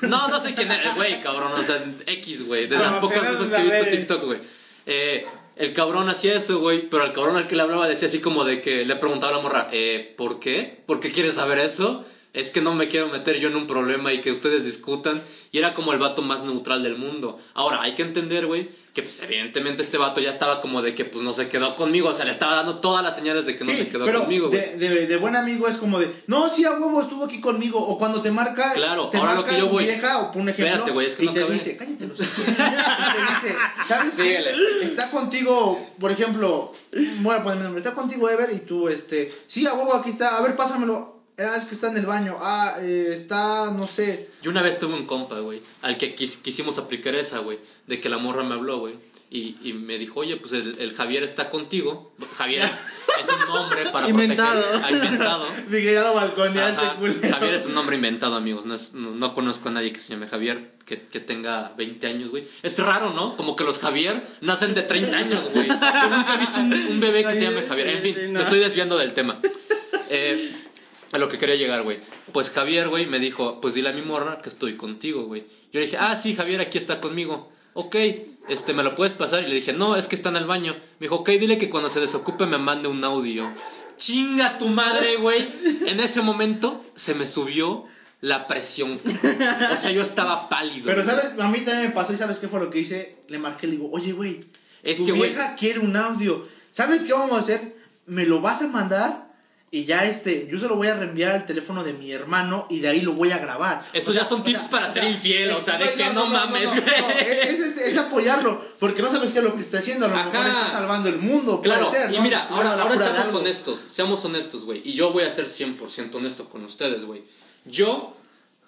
No, no sé quién era el güey, cabrón. O sea, X, güey. De las pocas veces que he visto. TikTok, güey. Eh, el cabrón hacía eso, güey. Pero al cabrón al que le hablaba decía así como de que le preguntaba a la morra, eh, ¿por qué? ¿Por qué quieres saber eso? Es que no me quiero meter yo en un problema y que ustedes discutan. Y era como el vato más neutral del mundo. Ahora, hay que entender, güey, que pues evidentemente este vato ya estaba como de que pues no se quedó conmigo. O sea, le estaba dando todas las señales de que no se quedó pero conmigo, de, de, de buen amigo es como de, no, sí, a huevo estuvo aquí conmigo. O cuando te marca, Claro, te ahora lo que yo voy- vieja, o por un ejemplo, Espérate, güey, es que y no te acabé. dice, cállate los ojos". Y te dice, ¿sabes qué? Síguele. Está contigo, por ejemplo, voy a poner mi nombre, está contigo Ever y tú, este, sí, a huevo, aquí está, a ver, pásamelo. Ah, es que está en el baño. Ah, eh, está, no sé. Yo una vez tuve un compa, güey, al que quis- quisimos aplicar esa, güey, de que la morra me habló, güey, y, y me dijo, oye, pues el, el Javier está contigo. Javier es, es un nombre para Inventado. proteger. Inventado. Dije, ya lo balconeaste. Javier es un nombre inventado, amigos. No, es- no, no conozco a nadie que se llame Javier que, que tenga 20 años, güey. Es raro, ¿no? Como que los Javier nacen de 30 años, güey. Yo nunca he visto un, un bebé que se llame Javier. En fin, no. me estoy desviando del tema. Eh, a lo que quería llegar, güey. Pues Javier, güey, me dijo, pues dile a mi morra que estoy contigo, güey. Yo le dije, ah, sí, Javier, aquí está conmigo. Ok, este, ¿me lo puedes pasar? Y le dije, no, es que está en el baño. Me dijo, ok, dile que cuando se desocupe me mande un audio. Chinga tu madre, güey. En ese momento se me subió la presión. O sea, yo estaba pálido. Pero, güey. ¿sabes? A mí también me pasó y ¿sabes qué fue lo que hice? Le marqué, le digo, oye, güey, Es tu que, güey, vieja quiere un audio. ¿Sabes qué vamos a hacer? Me lo vas a mandar y ya este, yo se lo voy a reenviar al teléfono de mi hermano y de ahí lo voy a grabar. Estos O sea, ya son o tips sea, para ser infiel, o sea, de que no, mames, no, es, es- es apoyarlo, porque no sabes qué es lo que está haciendo, a lo mejor Ajá. está salvando el mundo, puede Claro, ser, y mira, ahora, ahora seamos honestos, seamos honestos, güey. Y yo voy a ser 100% honesto con ustedes, güey. Yo,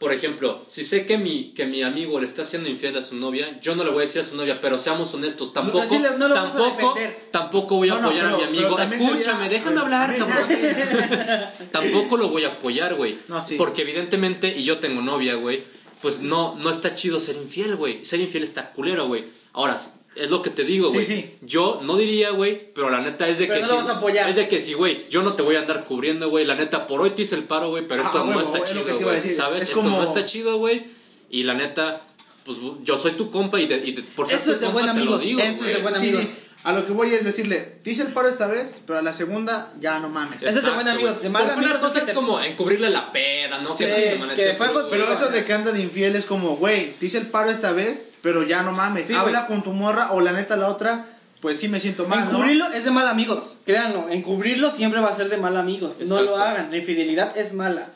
por ejemplo, si sé que mi, que mi amigo le está haciendo infiel a su novia, yo no le voy a decir a su novia, pero seamos honestos, tampoco, no tampoco, tampoco voy a No, apoyar a mi amigo. Escúchame, sería- déjame hablar, ya, Tampoco lo voy a apoyar, güey. No, sí. Porque evidentemente, y yo tengo novia, güey, pues no, no está chido ser infiel, güey. Ser infiel está culero, güey. Ahora, es lo que te digo, Sí, güey. sí. Yo no diría, güey, pero la neta es de Pero que no si, lo vas a apoyar. Es de que si, güey, yo no te voy a andar cubriendo, güey. La neta, por hoy te hice el paro, güey, pero Ah, esto no está chido, güey. ¿Sabes? Es Esto como- no está chido, güey. Y la neta, pues yo soy tu compa y, de- y de- por ser Eso tu es de compa buen te lo digo, eso es de buen Sí, amigo. sí. A lo que voy es decirle, te hice el paro esta vez, pero a la segunda ya no mames. Ese es de buen amigo, de mal amigo una es cosa que es te- como encubrirle la peda, ¿no? Sí, que sí, que fue Pero güey. eso de que anda de infiel es como, güey, te hice el paro esta vez, pero ya no mames. Sí, Habla güey. con tu morra o la neta la otra, pues sí me siento mal, ¿no? Encubrirlo es de mal amigos, créanlo. Encubrirlo siempre va a ser de mal amigos. No Exacto. lo hagan. La infidelidad es mala.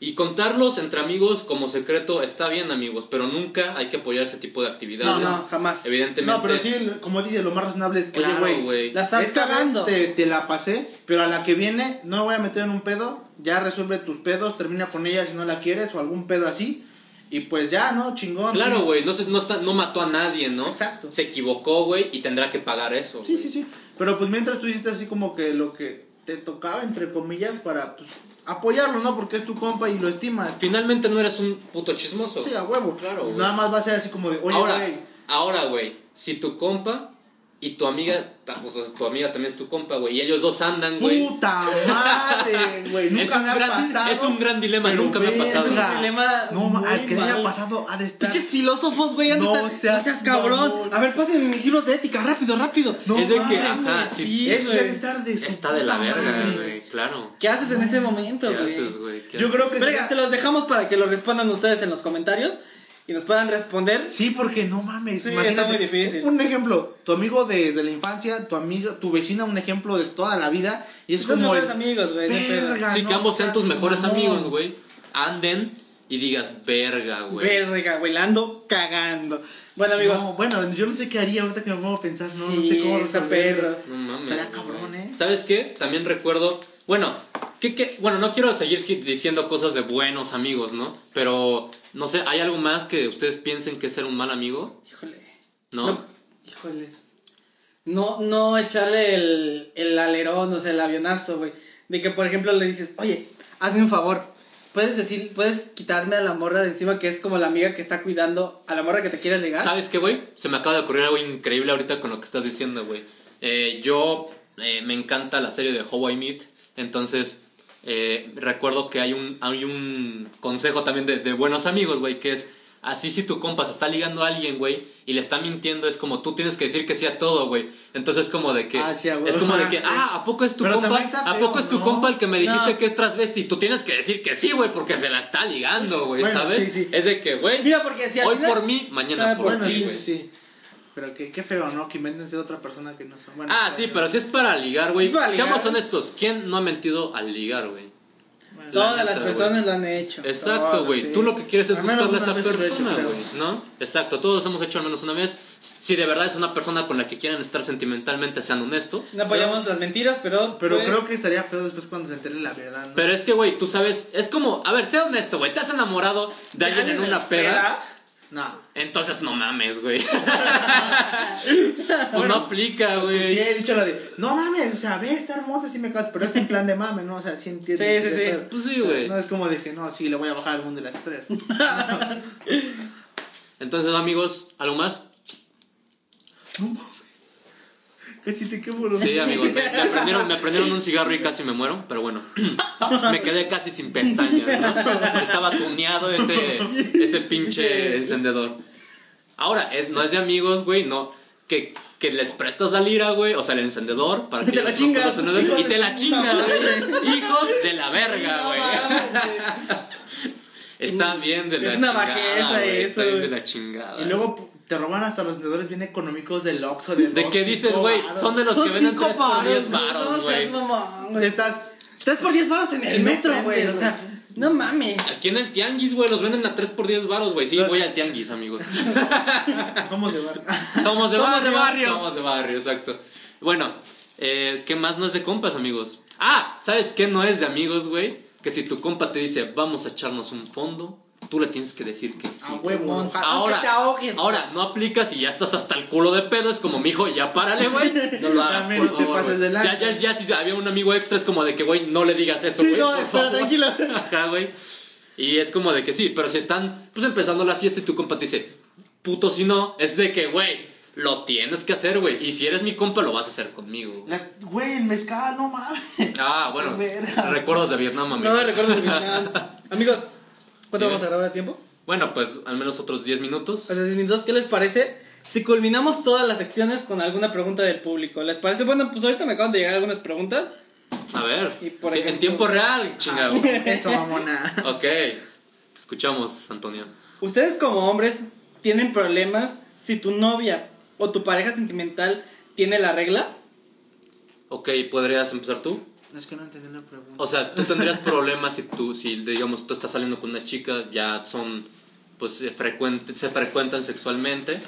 Y contarlos entre amigos como secreto está bien, amigos, pero nunca hay que apoyar ese tipo de actividades. No, no, jamás. Evidentemente. No, pero sí, como dices, lo más razonable es, Claro, oye, güey. La estás cagando. te, te la pasé, pero a la que viene no me voy a meter en un pedo, ya resuelve tus pedos, termina con ella si no la quieres o algún pedo así, y pues ya, ¿no? Chingón. Claro, güey, no, se- no, está, no mató a nadie, ¿no? Exacto. Se equivocó, güey, y tendrá que pagar eso. Sí, sí, sí. Pero pues mientras tú hiciste así como que lo que te tocaba, entre comillas, para pues, apoyarlo, ¿no? Porque es tu compa y lo estimas. Finalmente no eres un puto chismoso. Sí, a huevo. Claro, güey. Nada más va a ser así como de, oye, ahora, güey. ahora, güey, si tu compa y tu amiga, ta- o sea, tu amiga también es tu compa, güey, y ellos dos andan, güey. Puta madre, güey. Nunca Es un me ha gran- pasado. es un gran dilema, nunca me ha pasado. verga. Es un dilema No, al que le haya pasado ha de estar. Pinches filósofos, güey, No seas no seas cabrón. A ver, pásenme mis libros de ética, rápido, rápido. No es de que, ajá, sí, sí, Eso debe estar de su Está de la verga, güey, claro. ¿Qué haces en ese momento, ¿Qué güey? haces, güey? ¿Qué Yo creo que Verga, sería- te los dejamos para que lo respondan ustedes en los comentarios y nos puedan responder. Sí, porque no mames. Sí, imagínate. está muy difícil. Un ejemplo, tu amigo desde la infancia, tu amigo, tu vecina, un ejemplo de toda la vida. Y es Tus como. mejores el- amigos, güey. no Sí, que ambos sean tus mejores mamón. amigos, güey. Anden y digas, verga, güey. Verga, güey, la ando cagando. Bueno, amigos. No, bueno, yo no sé qué haría ahorita que me pongo a pensar. No, no sé cómo esa perra. No mames. Estaría cabrón, ¿eh? ¿Sabes qué? También recuerdo. Bueno, ¿qué, qué? bueno, no quiero seguir diciendo cosas de buenos amigos, ¿no? Pero, no sé, ¿hay algo más que ustedes piensen que es ser un mal amigo? Híjole. ¿No? Híjoles. No, no echarle el, el alerón, o sea, el avionazo, güey. De que, por ejemplo, le dices, oye, hazme un favor. Puedes decir, puedes quitarme a la morra de encima que es como la amiga que está cuidando a la morra que te quiere ligar. ¿Sabes qué, güey? Se me acaba de ocurrir algo increíble ahorita con lo que estás diciendo, güey. Eh, yo eh, me encanta la serie de How I Meet, entonces eh, recuerdo que hay un, hay un consejo también de, de buenos amigos, güey, que es así si tu compa se está ligando a alguien, güey, y le está mintiendo, es como tú tienes que decir que sí a todo, güey. Entonces como de que Ah, sí, es como de que, ah, ¿a poco es tu Pero compa? ¿A feo, poco es tu ¿no? compa el que me dijiste No. que es transvesti? Tú tienes que decir que sí, güey, porque se la está ligando, güey, Bueno, ¿sabes? sí, sí. Es de que, güey, Mira, porque si al hoy final- por mí, mañana Ah, por Bueno, ti, sí, güey. Pero qué, qué feo, ¿no? Que inventen ser otra persona que no son. Bueno, Ah, sí, pero si es para ligar, güey. Es para ligar. Seamos honestos, ¿quién no ha mentido al ligar, güey? bueno, Todas la las personas lo han hecho. Exacto, Todas, güey. sí. Tú lo que quieres es Al menos gustarle a esa una vez lo he hecho, persona, creo. güey, ¿no? Exacto, todos hemos hecho al menos una vez. Si de verdad es una persona con la que quieren estar sentimentalmente, sean honestos. No apoyamos las mentiras, pero. Pero pues, creo que estaría feo después cuando se entere la verdad, ¿no? Pero es que, güey, tú sabes, es como, a ver, sea honesto, güey. ¿Te has enamorado de alguien en una peda? No. Entonces no mames, güey. pues Bueno, no aplica, Sí, güey. he dicho la de, no mames, o sea, ve, está hermosa, sí me casas, pero es en plan de mame, ¿no? O sea, sí entiendo. Sí, sí, sí. Pues sí, güey. No es como de que, no, sí, le voy a bajar al mundo de las estrellas. Entonces, amigos, ¿algo más? Casi te quemo los Sí, amigos, me, me prendieron, me prendieron un cigarro y casi me muero, pero bueno, me quedé casi sin pestañas, ¿no? Estaba tuneado ese, ese pinche encendedor. Ahora, es, no es de amigos, güey, no, que, que les prestas la lira, güey, o sea, el encendedor, para que Y te la no chingas, hijos y de te la chingas, güey. Hijos de la verga, No güey. Está bien de la Es una chingada, bajeza eso, Está bien de la chingada. Y luego te roban hasta los vendedores bien económicos del Oxxo. De, de que dices, güey, son de los Son que venden cinco 3 por 10 varos, varos, no güey. güey. Estás 3 por 10 baros en el No metro, güey. O sea, no mames. Aquí en el tianguis, güey, los venden a 3 por 10 baros, güey. Sí, Los- voy al tianguis, amigos. Somos de barrio. Somos de Somos barrio. de barrio. Somos de barrio, exacto. Bueno, eh, ¿qué más no es de compas, amigos? Ah, ¿sabes qué no es de amigos, güey? Que si tu compa te dice, vamos a echarnos un fondo, tú le tienes que decir que sí. A huevo. Ahora, Aunque te ahogues, ahora, no aplicas y ya estás hasta el culo de pedo. Es como, mijo, ya párale, güey. No lo hagas, por no te favor, pases de. Ya, ya, ya, si había un amigo extra, es como de que, güey, no le digas eso, Sí, güey. no, espera, favor. tranquilo. Ajá, güey. Y es como de que sí, pero si están, pues, empezando la fiesta y tu compa te dice, puto, si no, es de que, güey, lo tienes que hacer, güey. Y si eres mi compa, lo vas a hacer conmigo. Güey, el mezcal, no mames. Ah, bueno, Verga. recuerdos de Vietnam, amigos. No me recuerdo de Vietnam. Amigos, ¿cuánto vamos a grabar a tiempo? Bueno, pues al menos otros 10 minutos. A los 10 minutos, ¿qué les parece? Si culminamos todas las secciones con alguna pregunta del público, ¿les parece? Bueno, pues ahorita me acaban de llegar algunas preguntas. A ver, Y por en tiempo real, chingado. Eso, mamona. Ok, te escuchamos, Antonio. Ustedes como hombres tienen problemas si tu novia o tu pareja sentimental tiene la regla. Ok, ¿podrías empezar tú? Es que no entendí la pregunta. O sea, tú tendrías problemas si tú, si digamos, tú estás saliendo con una chica, ya son, pues, frecuente, se frecuentan sexualmente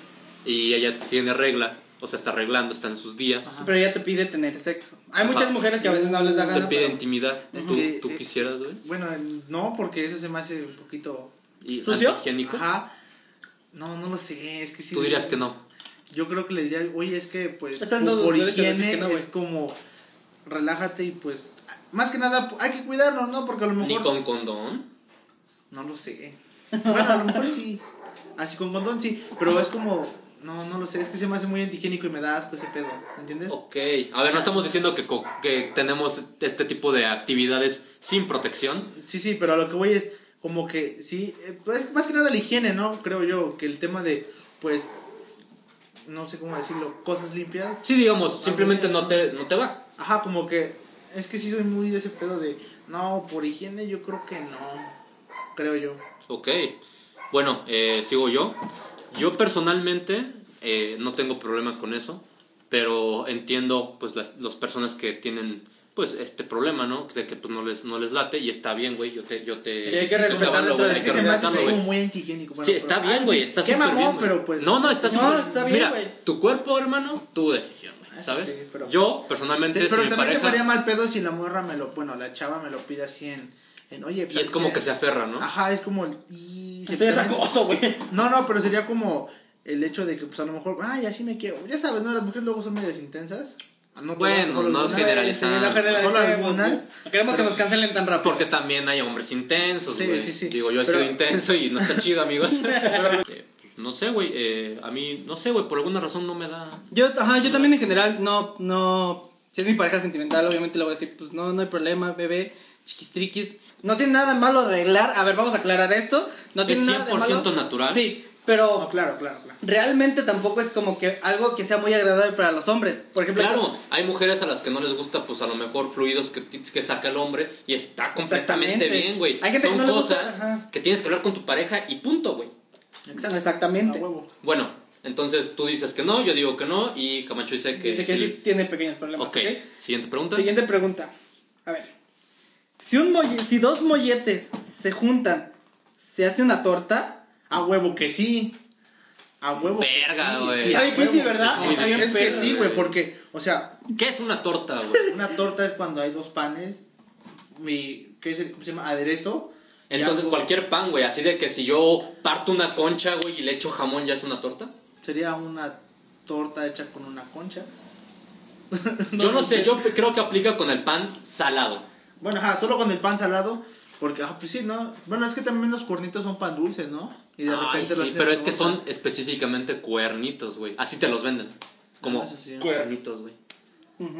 y ella tiene regla, o sea, está arreglando, está en sus días. Ajá. Pero ella te pide tener sexo. Hay muchas mujeres que a veces no les da Te gana. pide pero- intimidad, Es ¿tú, que, tú eh, quisieras, güey? Bueno, no, porque eso se me hace un poquito. ¿Y ¿Sucio? antihigiénico? Ajá. No, no lo sé, es que sí. Tú dirías que no. Yo creo que le diría, oye, es que pues por higiene que no, es como relájate y pues más que nada hay que cuidarnos, ¿no? Porque a lo ¿Ni mejor con condón? no lo sé. Bueno, a lo mejor sí. Así con condón sí, pero es como no, no lo sé, es que se me hace muy antihigiénico y me da asco ese pedo, ¿entiendes? Ok, a ver, no estamos diciendo que, co- que tenemos este tipo de actividades sin protección. Sí, sí, pero a lo que voy es como que sí, eh, pues más que nada la higiene, ¿no? Creo yo que el tema de pues no sé cómo decirlo, cosas limpias. Sí, digamos, simplemente no te, no te va. Ajá, como que es que sí soy muy de ese pedo de no, por higiene yo creo que no. Creo yo. Ok, bueno, eh, sigo yo. Yo personalmente eh, no tengo problema con eso, pero entiendo pues la- las personas que tienen pues este problema, ¿no? De que pues no les, no les late y está bien, güey, yo te... Yo te Sí, hay que yo te respetar avalo, dentro güey, Es que se me hace respetarlo, como güey. muy antihigiénico. Sí, está pero- bien, ah, güey, sí, está qué súper mamón, bien, güey. pero pues. No, no, está No, súper está bien, Mira, güey. tu cuerpo, hermano, tu decisión, ¿sabes? sí, pero- Yo, personalmente, Sí, pero si también se me haría pareja... mal pedo si la morra me lo. Bueno, la chava me lo pide así en. en oye, Y es como que se aferra, ¿no? Ajá, es como. Y se Eso ya es acoso, güey. No, no, pero sería como el hecho de que, pues a lo mejor, ay, así me quiero. Ya sabes, ¿no? Las mujeres luego son medias intensas. Ah, no Bueno, no es generalizar. Sí, Solo algunas, queremos que nos cancelen tan rápido. Porque también hay hombres intensos, Sí, güey. sí, sí. Digo, yo he Pero- sido intenso y no está chido, amigos. No sé, güey. eh, a mí, no sé, güey, por alguna razón no me da. Yo, ajá, yo también en general no, no, si es mi pareja sentimental, obviamente le voy a decir, pues no, no hay problema, bebé, chiquistriquis. No tiene nada malo arreglar, a ver, vamos a aclarar esto. No tiene Es nada de 100% malo. natural. Sí, pero No, claro, claro, claro. realmente tampoco es como que algo que sea muy agradable para los hombres. Por ejemplo, Claro, hay mujeres a las que no les gusta, pues a lo mejor fluidos que, que saca el hombre y está completamente bien, güey. Son que no gusta, cosas que tienes que hablar con tu pareja y punto, güey. Exacto. Exactamente. A huevo. Bueno, entonces tú dices que no, yo digo que no y Camacho dice que Dice que sí. sí tiene pequeños problemas. ok, ¿ok? siguiente pregunta. Siguiente pregunta. A ver. Si, un molle- si dos molletes se juntan, ¿se hace una torta? A huevo que sí. A huevo que Verga, sí. güey. Sí, Está a difícil, huevo. ¿verdad? Es muy Está bien Es que sí, güey, güey. porque, o sea, ¿Qué es una torta, güey? una torta es cuando hay dos panes, mi, ¿qué es el, cómo se llama? Aderezo. Entonces cualquier pan, güey, así de que si yo parto una concha, güey, y le echo jamón, ¿ya es una torta? Sería una torta hecha con una concha. yo no sé, yo creo que aplica con el pan salado. Bueno, ajá, solo con el pan salado. Porque, ah, pues sí, ¿no? Bueno, es que también los cuernitos son pan dulce, ¿no? Y de Ay, repente sí, pero es que son específicamente cuernitos, güey. Así te los venden. Como Ah, cuernitos, güey.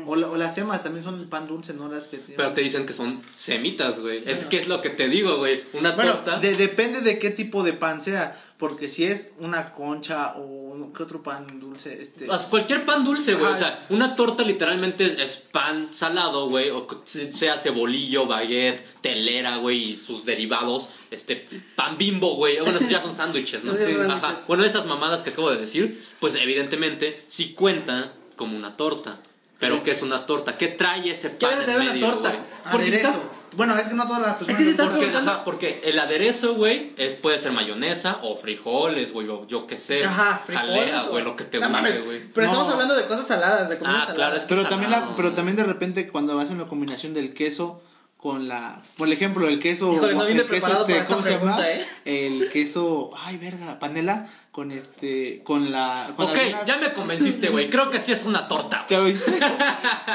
O, la- o las semas también son pan dulce, ¿no? Las que tienen- Pero te dicen que son semitas, güey. Es Bueno. que es lo que te digo, güey. Una Bueno, torta. de- depende de qué tipo de pan sea. Porque si es una concha o qué otro pan dulce, este... Pues, cualquier pan dulce, güey. O sea, es- una torta literalmente es pan salado, güey. O sea cebolillo, baguette, telera, güey, y sus derivados. Este, pan bimbo, güey. Bueno, esos ya son sándwiches, ¿no? Sí, Ajá. Bueno, esas mamadas que acabo de decir, pues evidentemente sí cuenta como una torta. Pero ¿qué es una torta? ¿Qué trae ese ¿Qué pan debe en tener una medio, torta? Porque Aderezo. estás- Bueno, es que no todas las personas. que si. Porque, preguntando- ajá, porque el aderezo, güey, es, puede ser mayonesa o frijoles, güey, o yo qué sé. Ajá, frijoles jalea, o- güey, lo que te guste, güey. Pero No. estamos hablando de cosas saladas, de comida Ah, salada. claro, es que Pero también, la, salado. pero también de repente cuando hacen la combinación del queso con la, por ejemplo, el queso, Híjole, no el queso preparado este, para esta ¿cómo se llama? pregunta, ¿eh? El queso, ay verga, panela con este, con la, con Ok, algunas- ya me convenciste, güey. Creo que sí es una torta.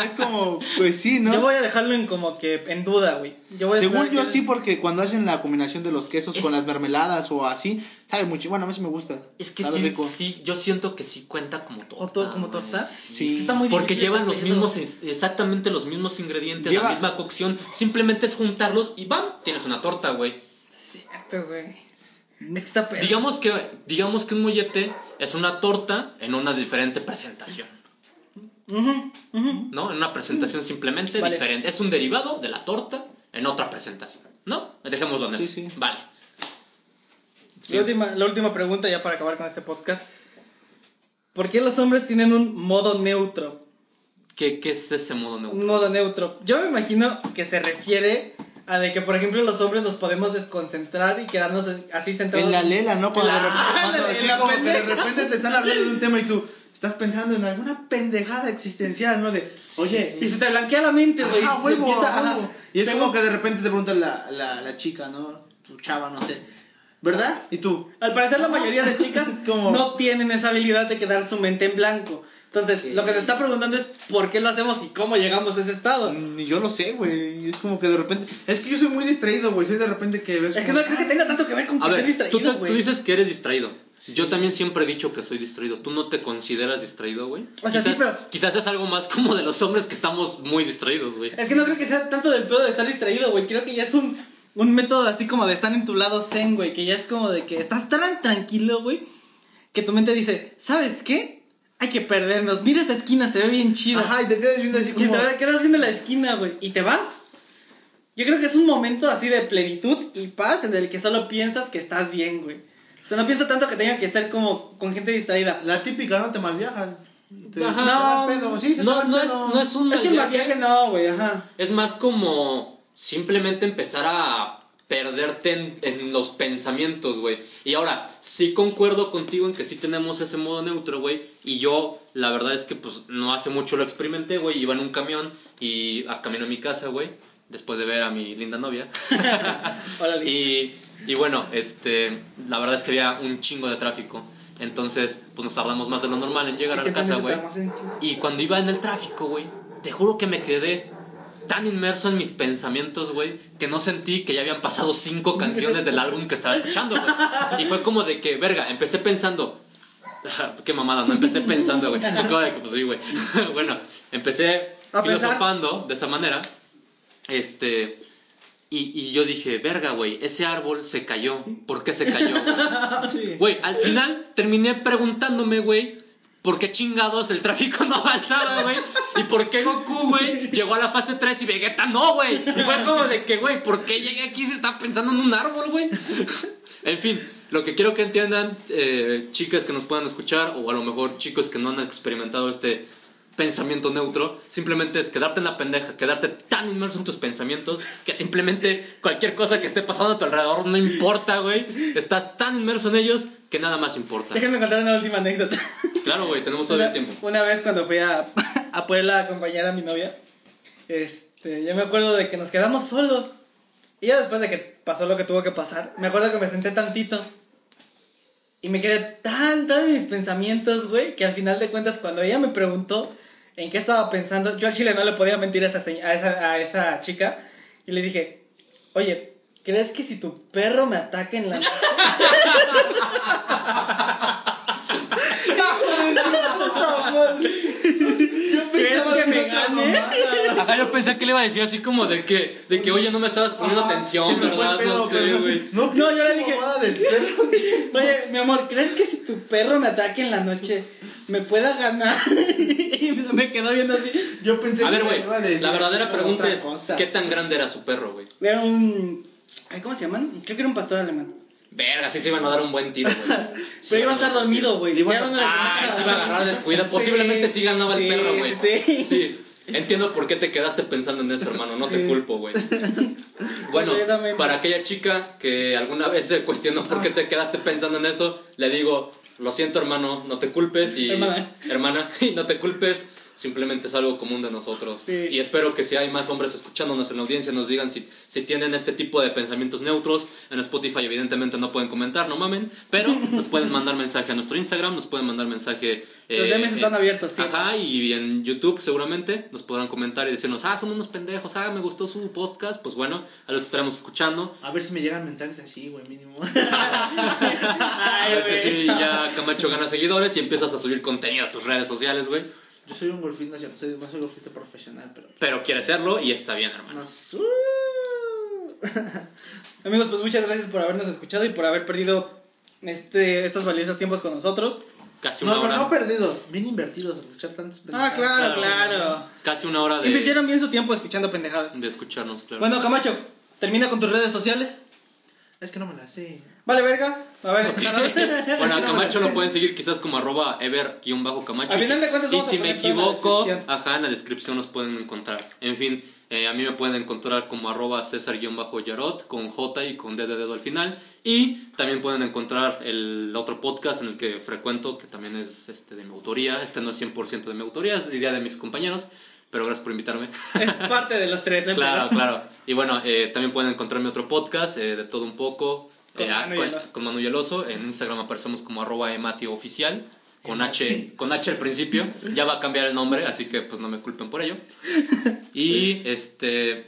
Es como, pues sí, ¿no? Yo voy a dejarlo en como que en duda, güey. Según yo que- sí, porque cuando hacen la combinación de los quesos Es- con las mermeladas o así, sabe mucho. Bueno, a mí sí me gusta. Es que sí, rico. sí, yo siento que sí cuenta como torta. ¿O todo como torta? Sí. Está muy Porque llevan los mismos, exactamente los mismos ingredientes, Lleva- la misma cocción. Simplemente es juntarlos y ¡bam! Tienes una torta, güey. Cierto, güey. Es que está pedo. Digamos que, digamos que un mollete es una torta en una diferente presentación. ¿No? En una presentación simplemente Vale. diferente. Es un derivado de la torta en otra presentación. ¿No? Dejémoslo en Sí, eso. sí. Vale. Sí. La, última, la última pregunta ya para acabar con este podcast. ¿Por qué los hombres tienen un modo neutro? ¿Qué, qué es ese modo neutro? Un modo neutro. Yo me imagino que se refiere a de que, por ejemplo, los hombres nos podemos desconcentrar y quedarnos así sentados. En la lela, ¿no? Cuando, de La- repente, cuando como que de repente te están hablando de un tema y tú estás pensando en alguna pendejada existencial, ¿no? De, oye, sí, Y se te blanquea la mente, güey. Se huevo. Y es Tengo- como que de repente te pregunta la, la, la chica, ¿no? Tu chava, no sé. ¿Verdad? ¿Y tú? Al parecer la mayoría de chicas como- no tienen esa habilidad de quedar su mente en blanco. Entonces, lo que te está preguntando es por qué lo hacemos y cómo llegamos a ese estado. Ni yo lo sé, güey. Es como que de repente. Es que yo soy muy distraído, güey. Soy de repente que ves. Es que no creo que tenga tanto que ver con que A ver, distraído, tú, te- tú dices que eres distraído. Yo también siempre he dicho que soy distraído. ¿Tú no te consideras distraído, güey? O sea, quizás, sí, pero- quizás es algo más como de los hombres que estamos muy distraídos, güey. Es que no creo que sea tanto del pedo de estar distraído, güey. Creo que ya es un, un método así como de estar en tu lado zen, güey. Que ya es como de que estás tan tranquilo, güey. Que tu mente dice, ¿sabes qué? Hay que perdernos. Mira esa esquina, se ve bien chido. Ajá, y te quedas viendo así Y como. te quedas viendo la esquina, güey. Y te vas. Yo creo que es un momento así de plenitud y paz en el que solo piensas que estás bien, güey. O sea, no pienso tanto que tenga que ser como con gente distraída. La típica, ¿no? Te malviajas. Te, Ajá. No, pedo. Sí, se te No, no es, no es un Es que mal el viaje. no, güey, ajá. Es más como simplemente empezar a perderte en, en los pensamientos, güey. Y ahora, sí concuerdo contigo en que sí tenemos ese modo neutro, güey. Y yo, la verdad es que pues no hace mucho lo experimenté, güey. Iba en un camión y a camino a mi casa, güey. Después de ver a mi linda novia. Hola. Y, y bueno, este, la verdad es que había un chingo de tráfico. Entonces, pues nos tardamos más de lo normal en llegar a la casa, güey. Y cuando iba en el tráfico, güey, te juro que me quedé tan inmerso en mis pensamientos, güey, que no sentí que ya habían pasado cinco canciones del álbum que estaba escuchando, güey. Y fue como de que, verga, empecé pensando. Qué mamada, no empecé pensando, güey. Como de que, pues sí, güey. bueno, empecé A pensar. filosofando de esa manera. Este. Y, y yo dije, verga, güey, ese árbol se cayó. ¿Por qué se cayó? güey? Sí. Güey, al final terminé preguntándome, güey, ¿por qué chingados el tráfico no avanzaba, güey? ¿Y por qué Goku, güey, llegó a la fase 3 y Vegeta no, güey? Y fue como de que, güey, ¿por qué llegué aquí se está pensando en un árbol, güey? En fin, lo que quiero que entiendan, eh, chicas que nos puedan escuchar, o a lo mejor chicos que no han experimentado este pensamiento neutro, simplemente es quedarte en la pendeja, quedarte tan inmerso en tus pensamientos que simplemente cualquier cosa que esté pasando a tu alrededor no importa, güey. Estás tan inmerso en ellos que nada más importa. Déjenme contar una última anécdota. Claro, güey, tenemos todo el tiempo. una vez cuando fui a, a Puebla a acompañar a mi novia, este, yo me acuerdo de que nos quedamos solos. Y ya después de que pasó lo que tuvo que pasar, me acuerdo que me senté tantito. Y me quedé tan, tan en mis pensamientos, güey, que al final de cuentas cuando ella me preguntó en qué estaba pensando, yo al chile no le podía mentir a esa, a esa, a esa chica. Y le dije, oye, ¿crees que si tu perro me ataca en la? ¿Crees que me gane? Ajá, yo pensé que le iba a decir así como de que, de que oye, no me estabas poniendo atención, ¿verdad? pedo, no sé, güey. No, No, yo le dije- mamada del perro. Oye, mi amor, ¿crees que si tu perro me ataque en la noche me pueda ganar? y me quedó viendo así. Yo pensé A ver, que güey, me iba a decir la verdadera pregunta es, cosa. ¿qué tan grande era su perro, güey? Era un. ay, ¿Cómo se llaman? Creo que era un pastor alemán. Verga, sí se iban a dar un buen tiro, güey. Pero iba a estar dormido, güey. Iba a- Ah, iba a agarrar descuida. Posiblemente sí ganaba el perro, güey. Sí. Sí. Entiendo por qué te quedaste pensando en eso, hermano. No te culpo, güey. Bueno, para aquella chica que alguna vez se cuestionó por qué te quedaste pensando en eso, le digo, lo siento, hermano, no te culpes y Hermana. hermana, y no te culpes. Simplemente es algo común de nosotros. Sí. Y espero que si hay más hombres escuchándonos en la audiencia nos digan si, si tienen este tipo de pensamientos neutros. En Spotify evidentemente no pueden comentar, no mamen. Pero nos pueden mandar mensaje a nuestro Instagram, nos pueden mandar mensaje... Los eh, DMs están eh, abiertos, sí. Ajá, y en YouTube seguramente nos podrán comentar y decirnos, ah, son unos pendejos, ah, me gustó su podcast. Pues bueno, a los estaremos escuchando. A ver si me llegan mensajes así, güey, mínimo. A ver si sí, ya Camacho gana seguidores y empiezas a subir contenido a tus redes sociales, güey. Yo soy un golfista, soy, soy un golfista profesional, pero... Pero quieres serlo y está bien, hermano. No, Amigos, pues muchas gracias por habernos escuchado y por haber perdido este, estos valiosos tiempos con nosotros. Casi una No, hora. no perdidos, bien invertidos, escuchar tantas Ah, Claro. claro. Casi una hora de, Invirtieron bien su tiempo escuchando pendejadas. de escucharnos, claro. Bueno, Camacho, termina con tus redes sociales. Es que no me la sé. Vale, verga. A ver, Bueno, a Camacho lo pueden seguir quizás como arroba ever-camacho. Y vamos a si me en equivoco, descripción. ajá, en la descripción nos pueden encontrar. En fin, eh, a mí me pueden encontrar como arroba César-Yarot con J y con D de dedo al final. Y también pueden encontrar el otro podcast en el que frecuento, que también es este, de mi autoría. Este no es 100% de mi autoría, es idea de mis compañeros. Pero gracias por invitarme. es parte de los tres, ¿no? Claro, claro. Y bueno, eh, también pueden encontrar mi otro podcast, eh, de todo un poco, Con eh, Manu con, con Manu. En Instagram aparecemos como arroba ematioficial, con H, con H al principio. Ya va a cambiar el nombre, así que pues no me culpen por ello. Y este,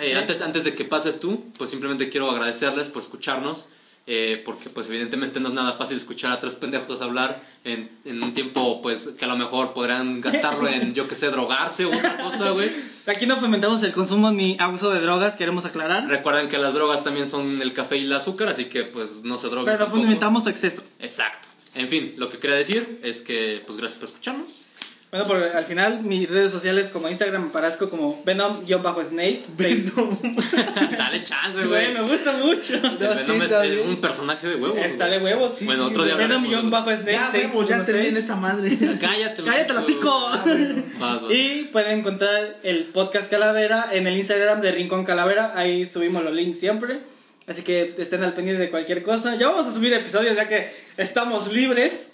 eh, antes, antes de que pases tú, pues simplemente quiero agradecerles por escucharnos. Eh, porque pues evidentemente no es nada fácil escuchar a tres pendejos hablar en, en un tiempo pues que a lo mejor podrán gastarlo en yo que sé drogarse o otra cosa güey Aquí no fomentamos el consumo ni abuso de drogas, queremos aclarar. Recuerden que las drogas también son el café y el azúcar, así que pues no se droguen. Pero fomentamos su exceso. Exacto. En fin, lo que quería decir es que pues gracias por escucharnos. Bueno, por, al final mis redes sociales como Instagram me parezco como Venom-Snake. Dale chance, Güey, güey. me gusta mucho. No, Venom sí, es, un personaje de huevos. Está güey. de huevos. Sí, Bueno, sí, otro día sí. eso. Venom-Snake. Ya, vemos, ya 616. terminé esta madre. Cállate, Cállate los hocico. Y pueden encontrar el podcast Calavera en el Instagram de Rincón Calavera. Ahí subimos los links siempre. Así que estén al pendiente de cualquier cosa. Ya vamos a subir episodios ya que estamos libres.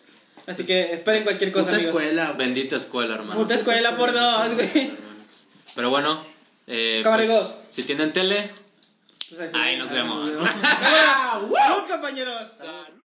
Así que esperen cualquier cosa. Puta amigos. escuela, güey. Bendita escuela, hermano. Puta escuela por dos, güey. Pero bueno, eh, Cámara, pues, si tienen tele, Pues ahí nos vemos. Salud, compañeros.